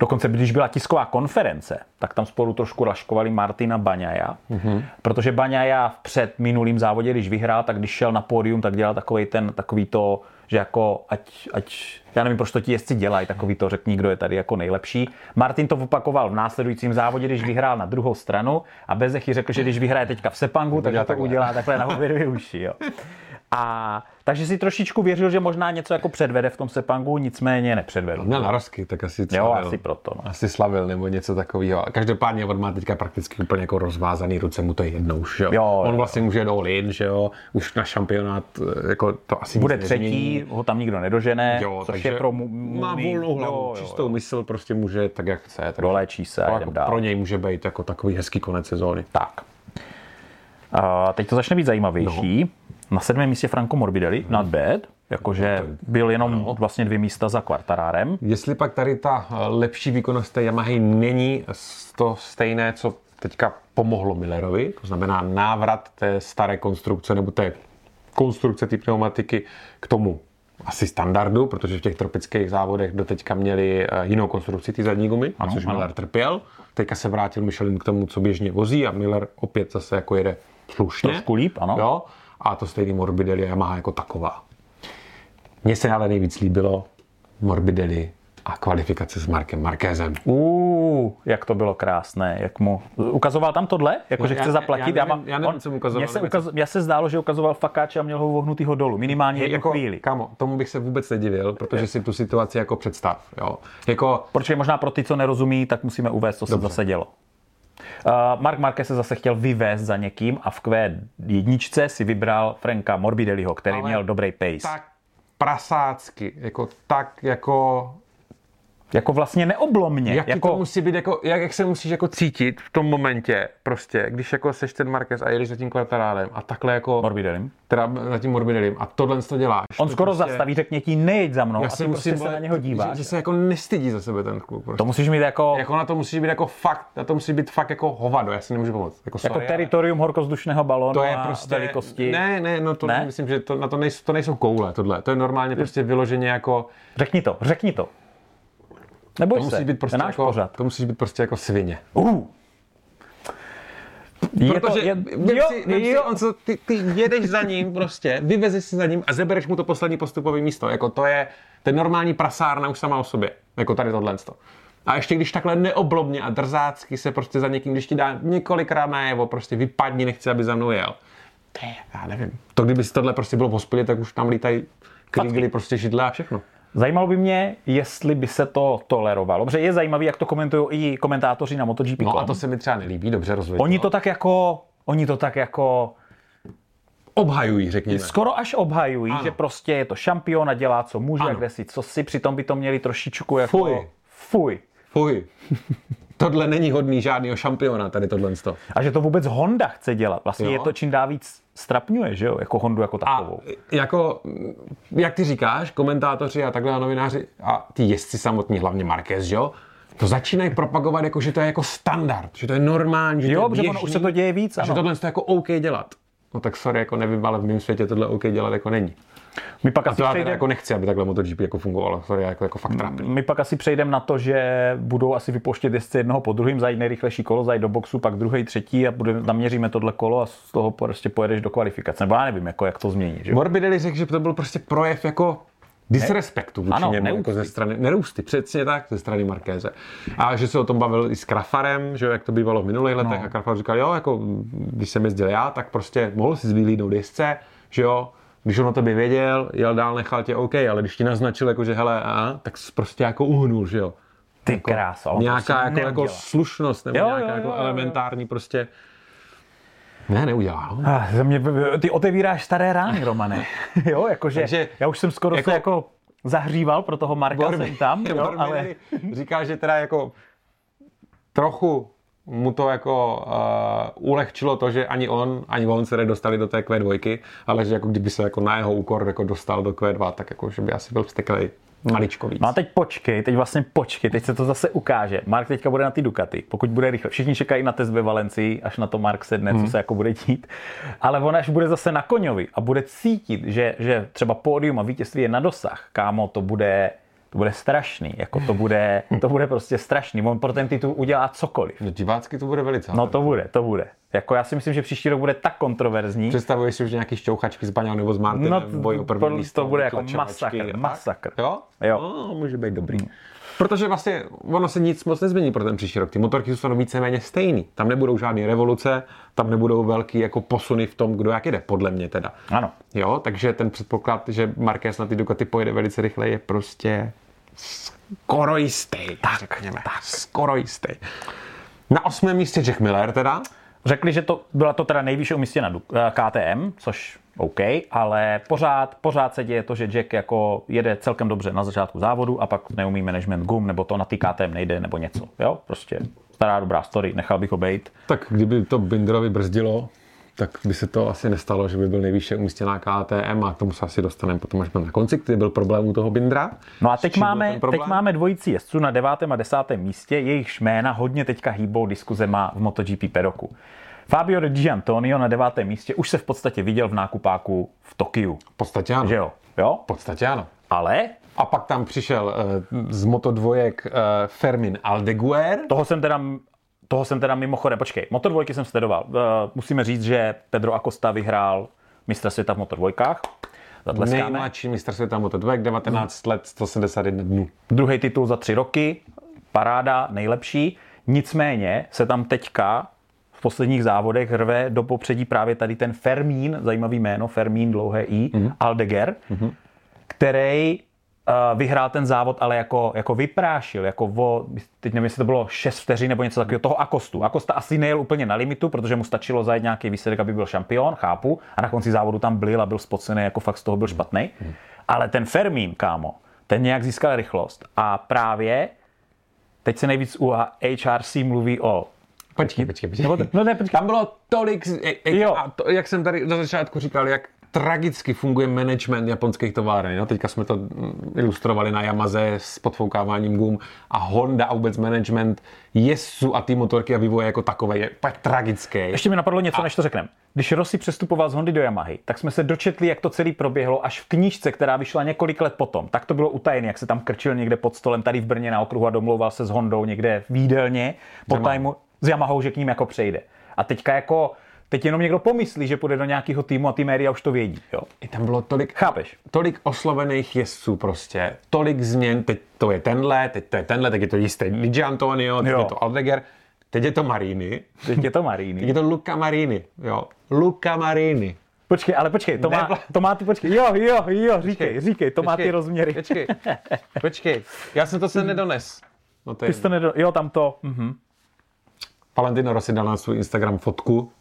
Dokonce, když byla tisková konference, tak tam spolu trošku raškovali Martina Baňaja, mm-hmm. protože Baňaja před minulým závodě, když vyhrál, tak když šel na pódium, tak dělal takový ten, takový to, že jako ať, ať, já nevím, proč to ti jezdci dělají, takový to řekni, kdo je tady jako nejlepší. Martin to opakoval v následujícím závodě, když vyhrál na druhou stranu a Bezechy řekl, že když vyhraje teďka v Sepangu, tak to udělá takhle na obě dvě uši. Jo. A takže si trošičku věřil, že možná něco jako předvede v tom Sepangu, nicméně nepředvedl. Měl narosky, tak asi Jo, slavil. asi proto. No. Asi slavil nebo něco takového. Každopádně on má teďka prakticky úplně jako rozvázaný ruce, mu to je jedno už. Jo? Jo, on jo. vlastně může all in, že jo, už na šampionát, eh, jako to asi Bude třetí, nezmění. ho tam nikdo nedožene, Jo, což takže je pro mu, mu- má volnou hlavu, jo, jo, čistou jo. mysl, prostě může tak, jak chce. Tak Doléčí se a jako dál. pro něj může být jako takový hezký konec sezóny. Tak. A teď to začne být zajímavější. No. Na sedmém místě Franco Morbidelli, not bad. Jakože byl jenom vlastně dvě místa za Quartarárem. Jestli pak tady ta eh, lepší výkonnost té Yamahy není to stejné, co teďka pomohlo Millerovi, to znamená návrat té staré konstrukce nebo té konstrukce té pneumatiky k tomu asi standardu, protože v těch tropických závodech doteďka měli eh, jinou konstrukci té zadní gumy, ano, což ano. Miller trpěl. Teďka se vrátil Michelin k tomu, co běžně vozí a Miller opět zase jako jede slušně. Trošku líp, ano. Jo? A to stejný Morbidelli a Yamaha jako taková. Mně se ale nejvíc líbilo Morbidelli a kvalifikace s Markem Markézem. Uh, jak to bylo krásné, jak mu... Ukazoval tam tohle, jako že já- chce zaplatit? já nevím- já nevím, co mu ukazoval, Mně se, ukaz, mně se zdálo, že ukazoval fakáče a měl ho vohnutýho dolů, minimálně jednu jako, chvíli. Kamo, tomu bych se vůbec nedivil, protože si tu situaci jako představ. Jo. Jako, Protože možná pro ty, co nerozumí, tak musíme uvést, co se zase dělo. Uh, Mark Marquez se zase chtěl vyvést za někým a v Q1 si vybral Franka Morbidelliho, který Ale měl dobrý pace. tak prasácky, jako tak jako Jako vlastně neoblomně. Jak jako, to musí být, jako, jak, jak se musíš jako cítit v tom momentě, prostě, když jako seš ten Marquez a jedeš za tím kvartarálem a takhle jako, Morbidellim. teda za tím Morbidellim a tohle to děláš. On to skoro prostě, zastaví, řekně ti, nejeď za mnou já a si ty prostě musím, se na něho díváš. Že, že, se jako nestydí za sebe ten kluk. Prostě. To musíš mít jako, Jako na to musí být jako fakt, na to musí být fakt jako hovado, já si nemůžu pomoct. Jako, jako sorry, ale teritorium horkozdušného balónu to je a prostě, velikosti. Ne, ne, no to ne? myslím, že to, na to, nejsou, to nejsou koule, tohle. To je normálně prostě vyloženě jako, Řekni to, řekni to. Neboj to se, musí být prostě náš jako, pořad. to musí být prostě jako svině. Uh. Je Protože to, je, vem jo, si, vem si, jo. on co, ty, ty jedeš za ním prostě, vyvezeš si za ním a zebereš mu to poslední postupové místo. Jako to je ten normální prasárna už sama o sobě. Jako tady tohle. A ještě když takhle neoblobně a drzácky se prostě za někým, když ti dá několikrát najevo, prostě vypadni, nechci, aby za mnou jel. To je, já nevím. To kdyby si tohle prostě bylo v hospodě, tak už tam lítají krigly, prostě židle a všechno. Zajímalo by mě, jestli by se to tolerovalo. Protože je zajímavý, jak to komentují i komentátoři na MotoGP. No a to se mi třeba nelíbí, dobře rozveď. Oni to tak jako, oni to tak jako obhajují, řekněme. skoro až obhajují, Ano. že prostě je to šampion a dělá, co může, a Ano. kde si, co si, přitom by to měli trošičku jako... Fuj. Fuj. Fuj. Tohle není hodný žádného šampiona, tady tohle. A že to vůbec Honda chce dělat. Vlastně Jo. je to čím dál víc strapňuje, že jo, jako Hondu jako A takovou. jako, jak ty říkáš, komentátoři a takhle a novináři a ty jezdci samotní, hlavně Marquez, že jo, to začínají propagovat jako, že to je jako standard, že to je normální, že Jo, to je ono běžný, už se to děje víc, a že ano. tohle je jako OK dělat. No tak sorry, jako nevím, ale v mém světě tohle OK dělat jako není. My pak asi To já teda přejdeme jako nechci, aby takhle MotoGP jako fungovalo. Sorry, jako, jako fakt trápný. my pak asi přejdeme na to, že budou asi vypouštět jezdce jednoho po druhém, zajít nejrychlejší kolo, zajít do boxu, pak druhý, třetí a bude, naměříme tohle kolo a z toho prostě pojedeš do kvalifikace. Nebo já nevím, jako, jak to změní. Že? Morbidelli řekl, že to byl prostě projev jako disrespektu vůči Ano, němu, jako ze strany, neústy, přesně tak, ze strany Markéze. A že se o tom bavil i s Krafarem, že jo, jak to bývalo v minulých letech, No. a Krafar říkal, jo, jako když jsem jezdil já, tak prostě mohl si zvýlídnout jezdce, že jo, když on o tobě věděl, jel dál, nechal tě OK, ale když ti naznačil, jako, že hele, a, tak jsi prostě jako uhnul, že jo. Ty krása. on to Nějaká prostě jako, jako slušnost, nebo Jo, nějaká jo, jako jo, jo. elementární prostě... Ne, neudělá. No. Ah, za mě, ty otevíráš staré rány, Romane. jo, jakože Takže já už jsem skoro jako, jako- se jako zahříval pro toho Marka Bormi- jsem tam, jo, ale říká, že teda jako trochu mu to jako uh, ulehčilo to, že ani on, ani on se nedostali do té Q2, ale že jako kdyby se jako na jeho úkor jako dostal do Q2, tak jako, že by asi byl vzteklej maličko víc. No a teď počkej, teď vlastně počkej, teď se to zase ukáže. Mark teďka bude na ty Ducati, pokud bude rychle. Všichni čekají na test ve Valencii, až na to Mark sedne, Hmm. co se jako bude dít. Ale on až bude zase na koňovi a bude cítit, že, že třeba pódium a vítězství je na dosah, kámo, to bude, to bude strašný, jako to bude, to bude prostě strašný. On pro ten titul udělá cokoliv. No, divácky to bude velice. No to bude, to bude. Jako já si myslím, že příští rok bude tak kontroverzní. Představuješ si už nějaký šťouchačky s Baňou nebo s Martinem No, v boji o první to- to místo, bude jako masakr, masakr. Jo? Jo. No, může být dobrý. Protože vlastně ono se nic moc nezmění pro ten příští rok. Ty motorky zůstanou víceméně stejný. Tam nebudou žádné revoluce, tam nebudou velký jako posuny v tom, kdo jak jede, podle mě teda. Ano. Jo, takže ten předpoklad, že Marquez na ty Ducati pojede velice rychle, je prostě skoro jistý. Tak, řekněme. Tak. Skoro jistý. Na osmém místě Jack Miller teda. Řekli, že to byla to teda nejvyšší umístěna eh, KTM, což OK, ale pořád, pořád se děje to, že Jack jako jede celkem dobře na začátku závodu a pak neumí management gum, nebo to na ty KTM nejde, nebo něco. Jo, prostě stará dobrá story, nechal bych ho bejt. Tak kdyby to Binderovi brzdilo, tak by se to asi nestalo, že by byl nejvýše umístěná KTM a k tomu se asi dostaneme potom, až byl na konci, kdy byl problém u toho Bindra. No a teď máme, teď máme dvojici jezdců na devátém a desátém místě, jejichž jména hodně teďka hýbou diskuzema v MotoGP pedoku. Fabio Di Antonio na devátém místě už se v podstatě viděl v nákupáku v Tokiu, V podstatě ano. že jo? Jo? V podstatě ano. Ale A pak tam přišel uh, z Moto dvojek uh, Fermin Aldeguer. Toho jsem teda, toho jsem teda mimochodem, počkej, Motor dvojky jsem sledoval. Uh, musíme říct, že Pedro Acosta vyhrál mistra světa v Motor dvojkách. zatleskáme. Nejmladší mistr světa Moto2, 19 let, 171 dnů. Druhý titul za tři roky, paráda, nejlepší. Nicméně se tam teďka v posledních závodech rve do popředí právě tady ten Fermín, zajímavý jméno, Fermín, dlouhé I, mm-hmm. Aldeger, mm-hmm. který uh, vyhrál ten závod, ale jako, jako vyprášil, jako o, teď nevím, jestli to bylo 6 vteřin nebo něco takového, toho Akostu. Akosta asi nejel úplně na limitu, protože mu stačilo zajít nějaký výsledek, aby byl šampion, chápu, a na konci závodu tam byl a byl spocený, jako fakt z toho byl špatný. Mm-hmm. Ale ten Fermín, kámo, ten nějak získal rychlost a právě teď se nejvíc u HRC mluví o Počkej, počkej, počkej. Nebo, no ne, počkej. Tam bylo tolik, e, e, Jo. a to, jak jsem tady na začátku říkal, jak tragicky funguje management japonských továren. No, teďka jsme to mm, ilustrovali na Yamaze s podfoukáváním gum a Honda a vůbec management jezdců a té motorky a vývoje jako takové je úplně tragický. Ještě mi napadlo něco, než to řekneme. Když Rossi přestupoval z Hondy do Yamahy, tak jsme se dočetli, jak to celý proběhlo až v knížce, která vyšla několik let potom. Tak to bylo utajené, jak se tam krčil někde pod stolem tady v Brně na okruhu a domlouval se s Hondou někde v jídelně po tajmu s Yamahou, že k ním jako přejde. A teďka jako Teď jenom někdo pomyslí, že půjde do nějakého týmu a ty média už to vědí. Jo? I tam bylo tolik, Chápeš? tolik oslovených jezdců prostě, tolik změn, teď to je tenhle, teď to je tenhle, teď je to jistý Luigi Antonio, teď Jo. je to Aldeger, teď je to Marini, Teď je to teď Marini. je to Luca Marini, jo, Luca Marini. Počkej, ale počkej, to má, to má ty, počkej, jo, jo, jo, říkej, říkej, to má ty Počkej, rozměry. Počkej, počkej, já jsem to sem nedones. No to je, Ty jsi to nedo... Jo, tam to. Mhm. Valentino Rossi dal na svůj Instagram fotku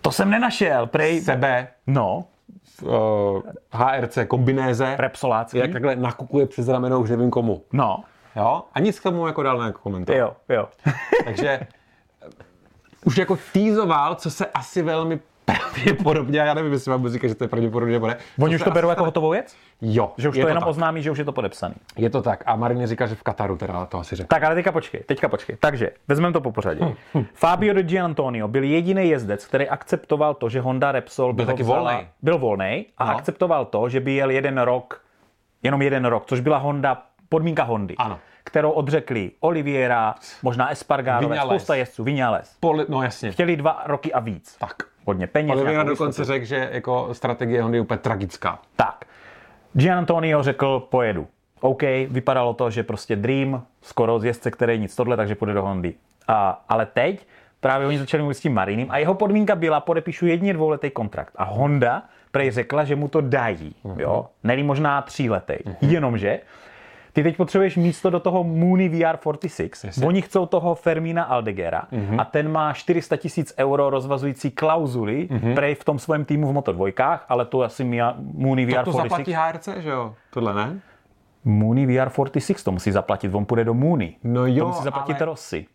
To jsem nenašel, prej. sebe No, v uh, HRC kombinéze, repsolácký. jak takhle nakukuje přes rameno, už nevím komu. No, Jo? A nic k tomu jako dal na komentář. jo, jo. Takže eh, už jako týzoval, co se asi velmi pravděpodobně, já nevím, jestli vám budu říkat, že to je pravděpodobně bude. Oni co už to berou jako hotovou věc? Jo, Že už je to jenom tak. oznámí, že už je to podepsaný. Je to tak. A Marin říká, že v Kataru teda to asi řekl. Tak, ale teďka počkej, teďka počkej. Takže, vezmeme to po pořadě. Fabio De Gianantonio byl jediný jezdec, který akceptoval to, že Honda Repsol by Byl taky volnej. Byl volnej a No. akceptoval to, že by jel jeden rok, jenom jeden rok, což byla Honda, podmínka Hondy. Ano. Kterou odřekli Oliviera, možná Espargarové, spousta jezdců, Viñales. Poli- no jasně. Chtěli dva roky a víc. Tak. Hodně peněz. Nějakou dokonce řekl, že jako strategie Hondy je úplně tragická. Tak. Gian Antonio řekl, pojedu. OK, vypadalo to, že prostě Dream, skoro z jezdce, který nic tohle, takže půjde do Hondy. A, ale teď právě oni začali mluvit s tím Marinem a jeho podmínka byla, podepíšu jedině dvouletý kontrakt. A Honda prej řekla, že mu to dají. Jo? Nelí možná tříletý. Jenomže ty teď potřebuješ místo do toho Mooney VR46. Oni chcou toho Fermína Aldegera a ten má 400 tisíc euro rozvazující klauzuly prej v tom svém týmu v Moto2, ale to asi Mia- Mooney To VR46. zaplatí HRC, že jo? Tohle ne? Mooney VR46 to musí zaplatit, on půjde do Mooney. No jo, to musí zaplatit ale- Rossi.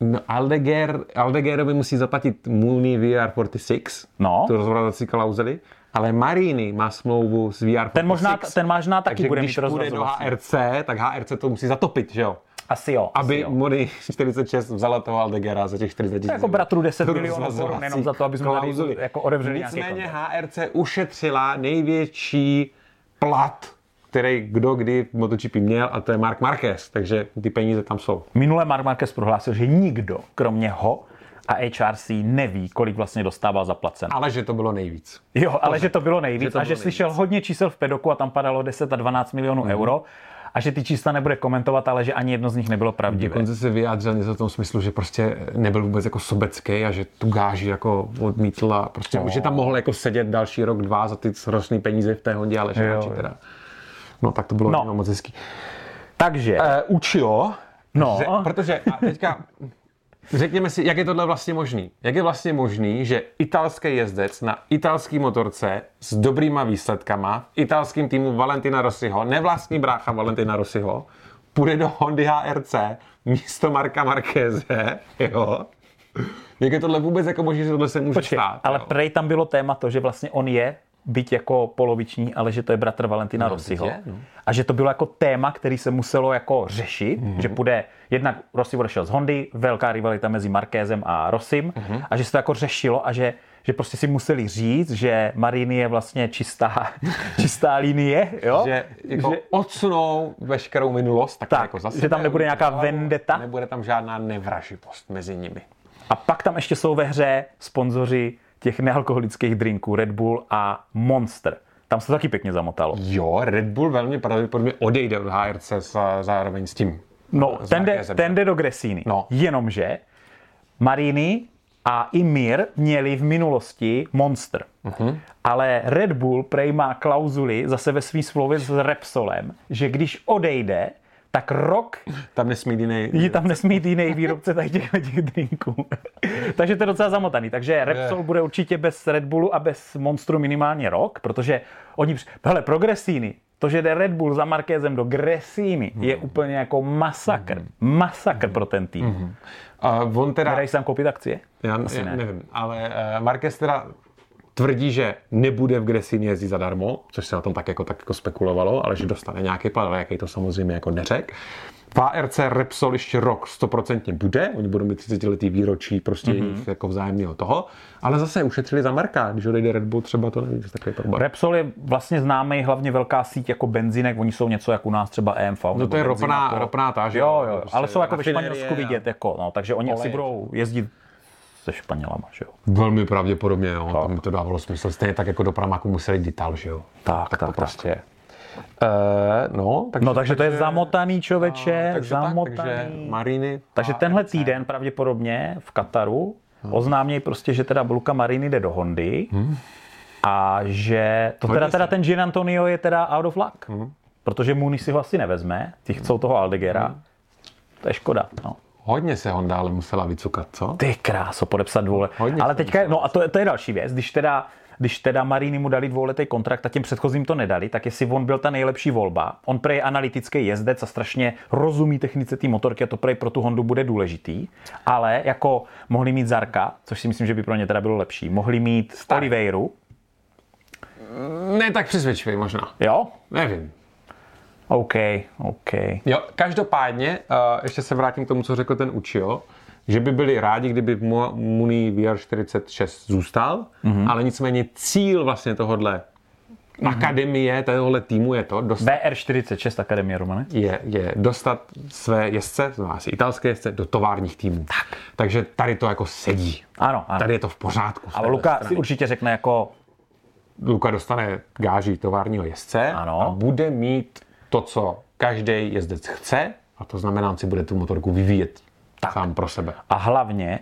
No, Aldeger, Aldegerovi musí zaplatit Mooney VR46, No. tu rozvracací klauzuli, ale Marini má smlouvu s VR46. Ten možná, ten možná taky takže bude když mít půjde do. HRC, tak HRC to musí zatopit, že jo? Asi jo. Aby asi jo. Moni 46 vzala toho Aldegera za těch 40 tisíc. jako bratru 10 Tu milionů korun jenom za to, aby jsme tady jako otevřeli nějaký Nicméně. HRC ušetřila největší plat, který kdo kdy v MotoGP měl, a to je Mark Marquez, takže ty peníze tam jsou. Minule Mark Marquez prohlásil, že nikdo, kromě ho a HRC, neví, kolik vlastně dostával zaplaceno. Ale že to bylo nejvíc. Jo, ale že to bylo nejvíc Že to a že bylo slyšel hodně čísel v pedoku a tam padalo 10 a 12 milionů euro a že ty čísla nebude komentovat, ale že ani jedno z nich nebylo pravdivé. Dokonce se vyjádřil něco v tom smyslu, že prostě nebyl vůbec jako sobecký a že tu gáži jako odmítl a prostě, No. že tam mohl jako sedět další rok, dva za ty hrozný peníze v té Hondě, ale že teda. No tak to bylo No. no. moc hezký. Takže, Uh, Učio, no, Že, protože a teďka řekněme si, jak je tohle vlastně možný. Jak je vlastně možný, že italský jezdec na italský motorce s dobrýma výsledkama v italským týmu Valentina Rossiho, nevlastní brácha Valentina Rossiho, půjde do Hondy HRC místo Marka Markéze, jo? Jak je tohle vůbec jako možné, že tohle se může Počkej, stát? ale jo? prej tam bylo téma to, že vlastně on je byť jako poloviční, ale že to je bratr Valentina No, Rossiho. je, no. A že to bylo jako téma, který se muselo jako řešit, Mhm. že půjde, jednak Rossi odešel z Hondy, velká rivalita mezi Markézem a Rossim, Mhm. a že se to jako řešilo a že že prostě si museli říct, že Marini je vlastně čistá, čistá linie, jo? že jako že, odsunou veškerou minulost, tak, Tak, jako za že tam nebude nějaká hlavu, vendetta. Nebude tam žádná nevraživost mezi nimi. A pak tam ještě jsou ve hře sponzoři těch nealkoholických drinků Red Bull a Monster. Tam se to taky pěkně zamotalo. Jo, Red Bull velmi pravděpodobně odejde od HRC zároveň s tím. No, ten jde, ten jde do Gresíny. No. Jenomže Marini a i Mir měli v minulosti Monster. Mhm. Ale Red Bull prej má klauzuly zase ve svý smlouvě s Repsolem, že když odejde, tak rok Tam nesmí jiný. ji tam nesmí jít jiný výrobce tady těch, těch drinků. Takže to je docela zamotaný. Takže Repsol bude určitě bez Red Bullu a bez Monstru minimálně rok, protože oni... při- Hele, pro Gresíny, to, že jde Red Bull za Markézem do Gresíny, je úplně jako masakr. Masakr pro ten tým. Uh, on teda, Nedají se tam koupit akcie? já, Asi já ne. nevím, ale uh, Marquez teda tvrdí, že nebude v Gresini jezdit zadarmo, což se na tom tak jako, tak jako spekulovalo, ale že dostane nějaký plat, ale jaký to samozřejmě jako neřek. V ARC Repsol ještě rok 100% bude, oni budou mít 30 letý výročí prostě mm-hmm. jejich jako vzájemného toho, ale zase ušetřili za Marka, když odejde Red Bull, třeba to není takový problém. Repsol je vlastně známý hlavně velká síť jako benzinek, oni jsou něco jako u nás třeba EMV. No to je ropná, ropná táže. Jo, jo, prostě ale jsou jako ve Španělsku a- vidět, jako, no, takže oni asi Olej. budou jezdit se Španělama, že jo. Velmi pravděpodobně, jo. Tam mi to dávalo smysl. Stejně tak jako do Pramaku museli Dital, že jo. Tak, tak, to tak. prostě je. Uh, no, takže, No takže to je zamotaný člověče, takže, zamotaný. tak, takže Mariny. Takže tenhle týden pravděpodobně v Kataru oznámějí prostě, že teda Luka Marini jde do Hondy a že to Hodně teda, teda ten Gian Antonio je teda out of luck. Protože Mooney si ho asi nevezme, ti chcou toho Aldegera. To je škoda, no. Hodně se Honda ale musela vycukat, co? Ty kráso, podepsat dvoule. Hodně Ale teďka, no a to, to je další věc, když teda když teda Marini mu dali dvouletý kontrakt a těm předchozím to nedali, tak jestli on byl ta nejlepší volba. On prej je analytický jezdec a strašně rozumí technice té motorky a to prej pro tu Hondu bude důležitý. Ale jako mohli mít Zarka, což si myslím, že by pro ně teda bylo lepší. Mohli mít Oliveiru, Ne tak přesvědčivý možná. jo? Nevím. OK, OK. Jo, každopádně, uh, ještě se vrátím k tomu, co řekl ten Učio, že by byli rádi, kdyby Mu- Muni VR46 zůstal, mm-hmm. ale nicméně cíl vlastně tohodle mm-hmm. akademie, tohohle týmu je to, dostat BR46 Akademie Romane. je, je dostat své jezdce, to asi italské jezdce, do továrních týmů. Tak. Takže tady to jako sedí. Ano, ano. Tady je to v pořádku. A Luka strany. si určitě řekne jako Luka dostane gáží továrního jezdce Ano. a bude mít to, co každý jezdec chce, a to znamená, on si bude tu motorku vyvíjet tak. sám pro sebe. A hlavně,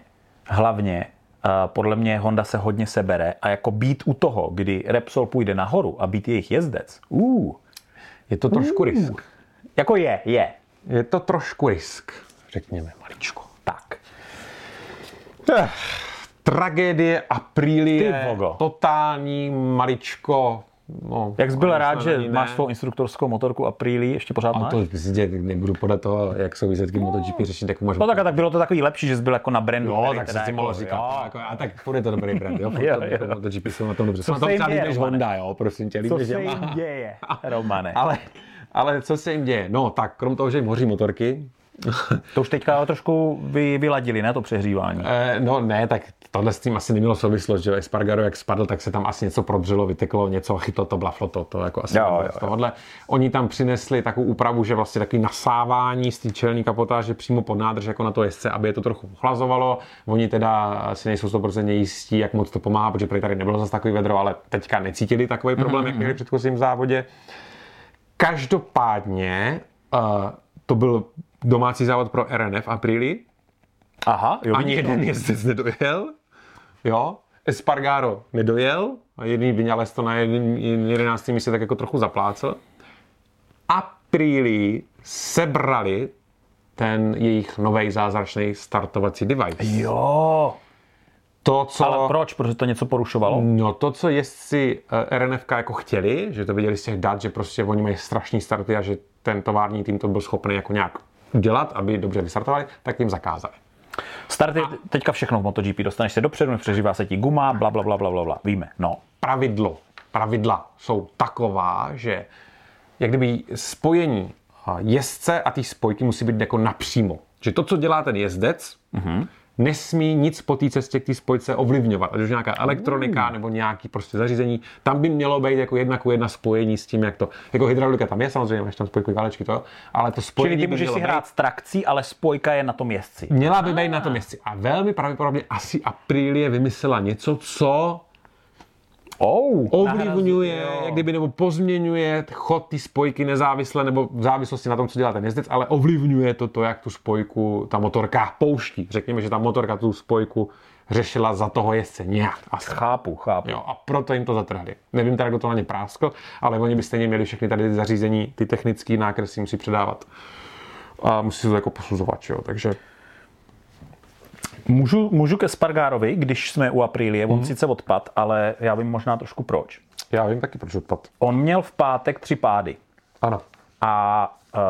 hlavně, uh, podle mě Honda se hodně sebere a jako být u toho, kdy Repsol půjde nahoru a být jejich jezdec, uh, Je to trošku risk. jako je, je. Je to trošku risk, řekněme, maličko. Tak. Tragédie Aprilie, totální maličko. No, Jak jsi byl rád, že ani máš ne. svou instruktorskou motorku Aprilia, ještě pořád A máš? to prostě nebudu podle toho, jak jsou výsledky MotoGP řešit, tak můžu. No tak a tak bylo to takový lepší, že jsi byl jako na brandu. Jo, tak jsem si jako, mohl říkat. jo. Jako, a tak bude to dobrý brand, jo? Jo, to, jo. to, MotoGP jsou na tom dobře. Co Jsou na tom se jim třeba líp než? Honda, jo? Prosím tě, líp Co než se jim Yamaha. děje, Romane? Ale, ale co se jim děje? No tak, krom toho, že jim hoří motorky, To už teďka trošku vy, vyladili, ne, to přehřívání. Eh, no ne, tak tohle s tím asi nemělo souvislost, že jo, Espargaro jak spadl, tak se tam asi něco prodřelo, vyteklo něco, chytlo to, blaflo to, to jako asi Jo, jo, tohohle. Oni tam přinesli takovou úpravu, že vlastně takový nasávání z té čelní kapotáže přímo pod nádrž jako na to jezdce, aby je to trochu ochlazovalo. Oni teda asi nejsou 100% jistí, jak moc to pomáhá, protože prý tady nebylo zase takový vedro, ale teďka necítili takový problém, mm-hmm. jak měli v předchozím závodě. Každopádně uh, to byl domácí závod pro RNF Aprili, Aha, jo, ani jeden jezdec nedojel. Jo. Espargaro nedojel. A jedný Vinales to na jeden, jedenáctém místě tak jako trochu zaplácel. Apríli sebrali ten jejich nový zázračný startovací device. Jo, To, co... ale proč? Protože to něco porušovalo? No to, co jezdci eh, RNFK jako chtěli, že to viděli z těch dat, že prostě oni mají strašný starty a že ten tovární tým to byl schopný jako nějak udělat, aby dobře vystartovali, tak jim zakázali. Start je teďka všechno v MotoGP, dostaneš se dopředu, nepřežívá se ti guma, bla, bla, bla, bla, bla, bla. víme, no. pravidlo, pravidla jsou taková, že jak kdyby spojení jezdce a té spojky musí být jako napřímo. Že to, co dělá ten jezdec, mm-hmm. Nesmí nic po té cestě k té spojce ovlivňovat. Ať už nějaká elektronika mm. nebo nějaký prostě zařízení. Tam by mělo být jako jedna ku jedna spojení s tím, jak to. Jako hydraulika tam je samozřejmě, máš tam spojkové válečky, to, jo, ale to spojení Čili ty můžeš si být- hrát s trakcí, ale spojka je na tom jezdci. Měla by být na tom jezdci. A velmi pravděpodobně asi Aprilie vymyslela něco, co Oh, ovlivňuje, jak kdyby, nebo pozměňuje chod té spojky nezávisle, nebo v závislosti na tom, co dělá ten jezdec, ale ovlivňuje to, to, jak tu spojku ta motorka pouští. Řekněme, že ta motorka tu spojku řešila za toho jezdce nějak. Asi. Chápu, chápu. Jo, a proto jim to zatrhli. Nevím teda, kdo to na ně práskl, ale oni by stejně měli všechny tady ty zařízení, ty technické nákresy musí předávat. A musí se to jako posuzovat, jo. Takže Můžu, můžu ke Spargárovi, když jsme u Aprilie, on sice odpad, ale já vím možná trošku proč. já vím taky, proč odpad. On měl v pátek tři pády Ano. a uh,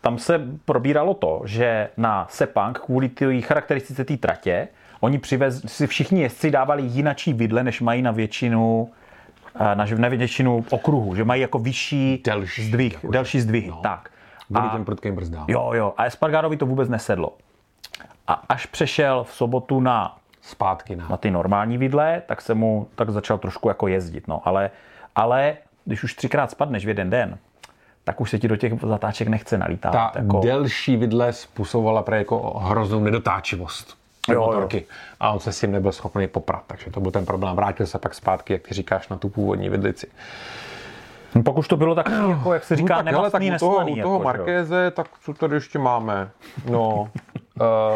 tam se probíralo to, že na Sepang kvůli té charakteristice té tratě, oni přivez, si všichni jezdci dávali jinačí vidle, než mají na většinu eh, na, na většinu okruhu, že mají jako vyšší Delší, zdvih, jako, delší zdvihy. no. Tak. A- těm prudkým brzdám. Jo, jo. A Espargarovi to vůbec nesedlo. A až přešel v sobotu na, Zpátky na. na ty normální vidle, tak se mu tak začal trošku jako jezdit. No. Ale, ale když už třikrát spadneš v jeden den, tak už se ti do těch zatáček nechce nalítávat. Ta jako, delší vidle způsobovala pre jako hroznou nedotáčivost Jo, jo. A on se s tím nebyl schopný poprat, takže to byl ten problém. Vrátil se pak zpátky, jak ty říkáš, na tu původní vidlici. No, Pak už to bylo tak, jako, jak se říká, no, tak, hele, tak nemastný, u toho, neslaný. u toho jako. Markéze, tak co tady ještě máme? No,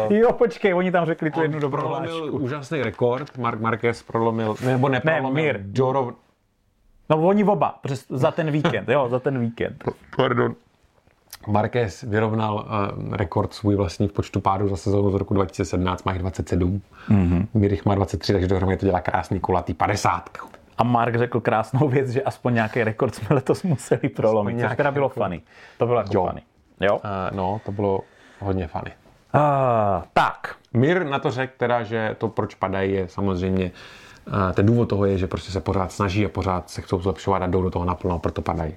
uh, Jo, počkej, oni tam řekli tu jednu dobrou prolomil hlášku. úžasný rekord. Mark Marquez prolomil, nebo neprolomil. Mir. Joe Rov- No oni oba, přes, za ten víkend, jo, za ten víkend. Pardon. Marquez vyrovnal uh, rekord svůj vlastní v počtu pádů za sezónu z roku 2017, má jich 27. Mm-hmm. Mirich má 23, takže dohromady to dělá krásný kulatý 50. A Mark řekl krásnou věc, že aspoň nějaký rekord jsme letos museli prolomit, což teda bylo rekord. funny. To bylo jako Jo. funny. Jo? Uh, no, to bylo hodně fany. Uh, tak, Mir na to řekl teda, že to, proč padají, je samozřejmě uh, ten důvod toho je, že prostě se pořád snaží a pořád se chcou zlepšovat a jdou do toho naplno, proto padají.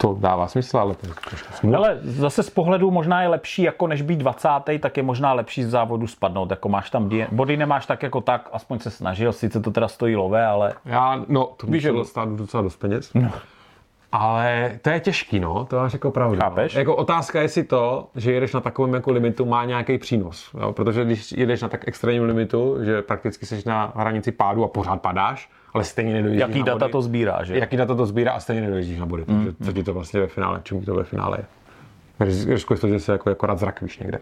To dává smysl, ale to je trošku smutné. ale zase z pohledu možná je lepší, jako než být 20. tak je možná lepší z závodu spadnout. Jako máš tam die- body nemáš tak jako tak, aspoň se snažil, sice to teda stojí lové, ale Já, no, to Víš, že- stát docela dost peněz. No. Ale to je těžký, no, to máš jako pravdu. Chápeš? No. Jako otázka je, jestli to, že jedeš na takovém jako limitu, má nějaký přínos. Jo? Protože když jedeš na tak extrémním limitu, že prakticky jsi na hranici pádu a pořád padáš, ale stejně nedojíždíš jaký na data body. to sbírá, že? Jaký data to sbírá a stejně nedojíždíš na body. Takže co ti to vlastně ve finále, čemu to ve finále je. Riskuješ to, že se jako akorát zrakvíš někde.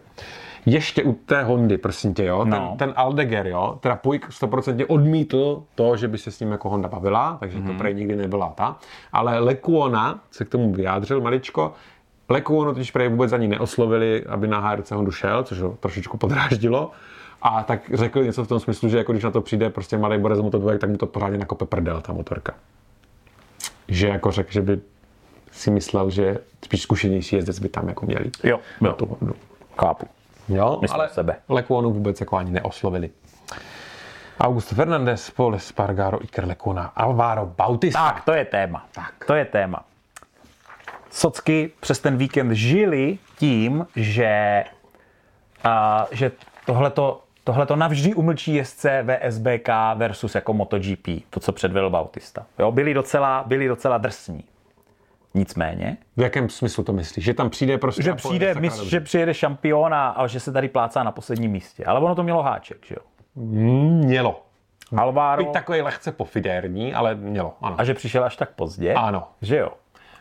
Ještě u té Hondy, prosím tě, jo, ten, No. ten Aldeger, jo, teda Puig 100% odmítl to, že by se s ním jako Honda bavila, takže to prej nikdy nebyla ta. Ale Lekuona se k tomu vyjádřil maličko. Lekuonu totiž prej vůbec ani neoslovili, aby na HRC Hondu šel, což ho trošičku podráždilo. A tak řekl něco v tom smyslu, že jako když na to přijde prostě malý borec motorovek, tak mu to pořádně nakope prdel, ta motorka. Že jako řekl, že by si myslel, že spíš zkušenější jezdec by tam jako měli. Jo, jo. tu Hondu. chápu. Jo, Myslím ale sebe. Lekuonu vůbec jako ani neoslovili. Augusto Fernandez, Paul Espargaro, Iker Lekuna, Alvaro Bautista. Tak, to je téma. Tak. To je téma. Socky přes ten víkend žili tím, že, a, že tohleto, tohleto navždy umlčí jezdce VSBK versus jako MotoGP, to, co předvedl Bautista. Jo, byli, docela, byli docela drsní. Nicméně, V jakém smyslu to myslíš? Že tam přijde prostě... že přijde, dobře. že přijede šampion a, a že se tady plácá na posledním místě. Ale ono to mělo háček, že jo. Mělo. Alvaro, Být takový lehce pofidérní, ale mělo, ano. a že přišel až tak pozdě, Ano. že jo.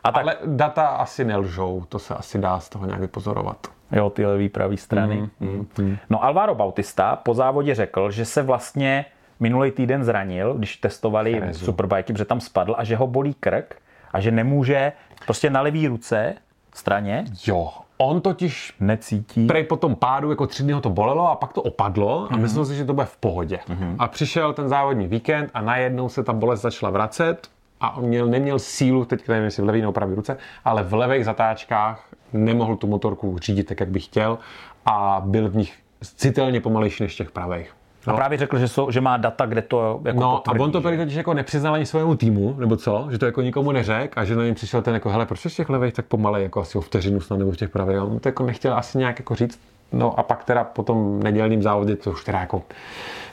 A tak, Ale data asi nelžou, to se asi dá z toho nějak vypozorovat. Jo, ty levý pravý strany. Mm, No Alvaro Bautista po závodě řekl, že se vlastně minulý týden zranil, když testovali Cherezu. superbajky, protože tam spadl a že ho bolí krk a že nemůže prostě na levý ruce straně Jo, on totiž necítí. Prej po tom pádu jako tři dny ho to bolelo a pak to opadlo a myslel si, že to bude v pohodě. A přišel ten závodní víkend a najednou se ta bolest začala vracet a on měl, neměl sílu, teď nevím, jestli v levé nebo pravé ruce, ale v levých zatáčkách nemohl tu motorku řídit tak, jak by chtěl a byl v nich citelně pomalejší než těch pravých. A právě řekl, že, jsou, že má data, kde to jako No potvrdí, a on to tady totiž jako nepřiznal ani svému týmu, nebo co, že to jako nikomu neřekl a že na něm přišel ten jako, hele, proč jsi v těch levých tak pomalej, jako asi o vteřinu snad nebo v těch pravých, on to jako nechtěl asi nějak jako říct. No a pak teda po tom nedělným závodě, to už teda jako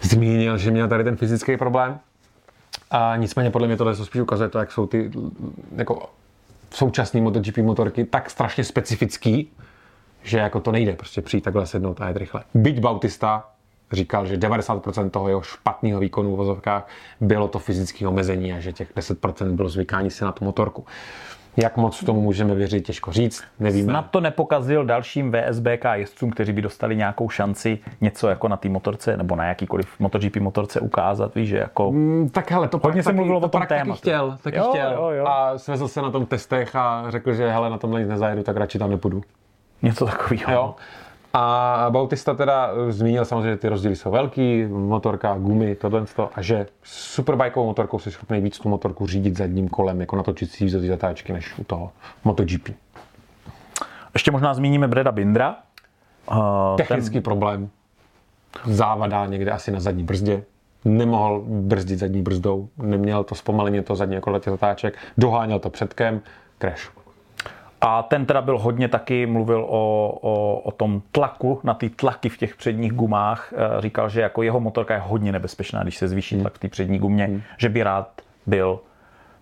zmínil, že měl tady ten fyzický problém. A nicméně podle mě tohle to spíš ukazuje to, jak jsou ty jako současné MotoGP motorky tak strašně specifický, že jako to nejde prostě přijít takhle sednout a jet rychle. Byť Bautista říkal, že 90% toho jeho špatného výkonu v vozovkách bylo to fyzické omezení a že těch 10% bylo zvykání si na tu motorku. Jak moc tomu můžeme věřit, těžko říct, nevíme. Snad to nepokazil dalším VSBK jezdcům, kteří by dostali nějakou šanci něco jako na té motorce nebo na jakýkoliv MotoGP motorce ukázat, víš, že jako... Mm, tak hele, to Hodně se taky, mluvilo to o tom Prak taky tématu. chtěl, taky Jo, chtěl. jo, jo. A svezl se na tom testech a řekl, že hele, na tomhle nic nezajedu, tak radši tam nepůjdu. Něco takového. Jo. A Bautista teda eh, zmínil samozřejmě, že ty rozdíly jsou velký, motorka, gumy, tohle a že superbajkovou motorkou si schopný víc tu motorku řídit zadním kolem, jako natočit si té zatáčky, než u toho MotoGP. Ještě možná zmíníme Breda Bindra. Uh, Technický problém. Závada někde asi na zadní brzdě. Nemohl brzdit zadní brzdou, neměl to zpomalení to zadní kolo těch zatáček, doháněl to předkem, crash. A ten teda byl hodně taky, mluvil o, o, o tom tlaku, na ty tlaky v těch předních gumách. Eh, Říkal, že jako jeho motorka je hodně nebezpečná, když se zvýší tlak v té přední gumě, že by rád byl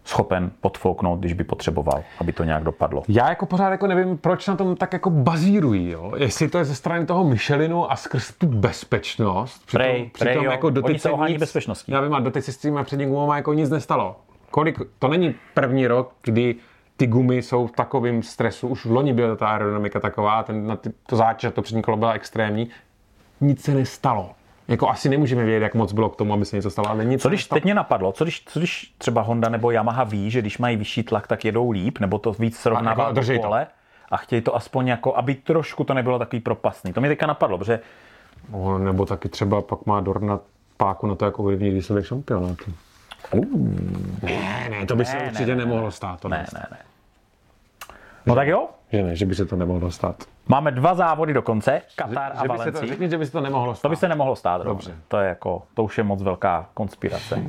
schopen podfouknout, když by potřeboval, aby to nějak dopadlo. Já jako pořád jako nevím, proč na tom tak jako bazírují, jo? Jestli to je ze strany toho Michelinu a skrz tu bezpečnost. Přitom, Prej, prej, jako Oni doteď se se ohání nic, bezpečností. Já vím, a doteď se s tím předním gumama jako nic nestalo. Kolik, to není první rok, kdy ty gumy jsou v takovém stresu. Už v loni byla ta aerodynamika taková, ten, na ty, to zátěž, to přední kolo byla extrémní. Nic se nestalo. Jako asi nemůžeme vědět, jak moc bylo k tomu, aby se něco stalo, ale nic Co když, nestalo. teď mě napadlo, co když, co když třeba Honda nebo Yamaha ví, že když mají vyšší tlak, tak jedou líp, nebo to víc srovnává jako to a chtějí to aspoň jako, aby trošku to nebylo takový propastný. To mi teďka napadlo, protože No, nebo taky třeba pak má Dorna páku na to, jako ovlivní výsledek šampionátu. Ne, ne, to by se Ne, určitě ne, ne, nemohlo stát. To ne, ne, ne. No tak jo, Že ne, že by se to nemohlo stát. máme dva závody do konce, Katar a že by se to, Valencia. řekni, že by se to nemohlo stát. To by se nemohlo stát. Dobře. To je jako, to už je moc velká konspirace.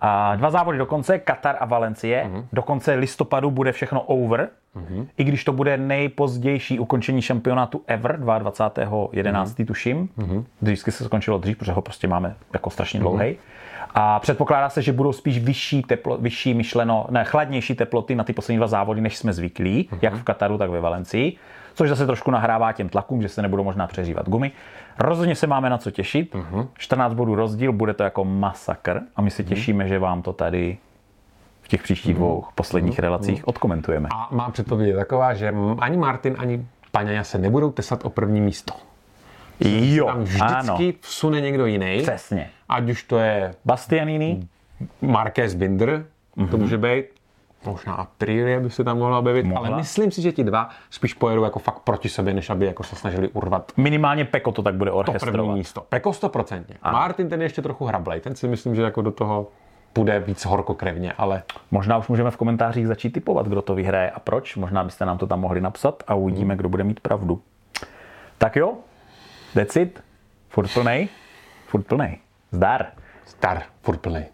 A dva závody do konce, Katar a Valencie. Do konce listopadu bude všechno over. I když to bude nejpozdější ukončení šampionátu ever, 22.11. tuším. Vždycky se skončilo dřív, protože ho prostě máme jako strašně dlouhý. A předpokládá se, že budou spíš vyšší, teplo, vyšší myšleno, ne, chladnější teploty na ty poslední dva závody, než jsme zvyklí, jak v Kataru, tak ve Valencii. Což zase trošku nahrává těm tlakům, že se nebudou možná přeřívat gumy. Rozhodně se máme na co těšit. 14 bodů rozdíl, bude to jako masakr. A my se těšíme, že vám to tady v těch příštích dvou posledních relacích odkomentujeme. A má předpověď je taková, že ani Martin, ani Paňaja se nebudou tesat o první místo. Jo, Tam vždycky ano, vsune někdo jiný. přesně. Ať už to je Bastianini, Marquez Binder, to může být. Možná Aprilia by se tam mohla objevit, Mohla. ale myslím si, že ti dva spíš pojedou jako fakt proti sobě, než aby jako se snažili urvat minimálně Peko to tak bude to první orchestrovat. místo. Peko 100%. Martin ten je ještě trochu hrablej, ten si myslím, že jako do toho půjde víc horkokrevně, ale Možná už můžeme v komentářích začít typovat, kdo to vyhraje a proč. Možná byste nám to tam mohli napsat a uvidíme, kdo bude mít pravdu. Tak jo, it. Furt plnej, furt plnej. Zdar. star, furt plnej.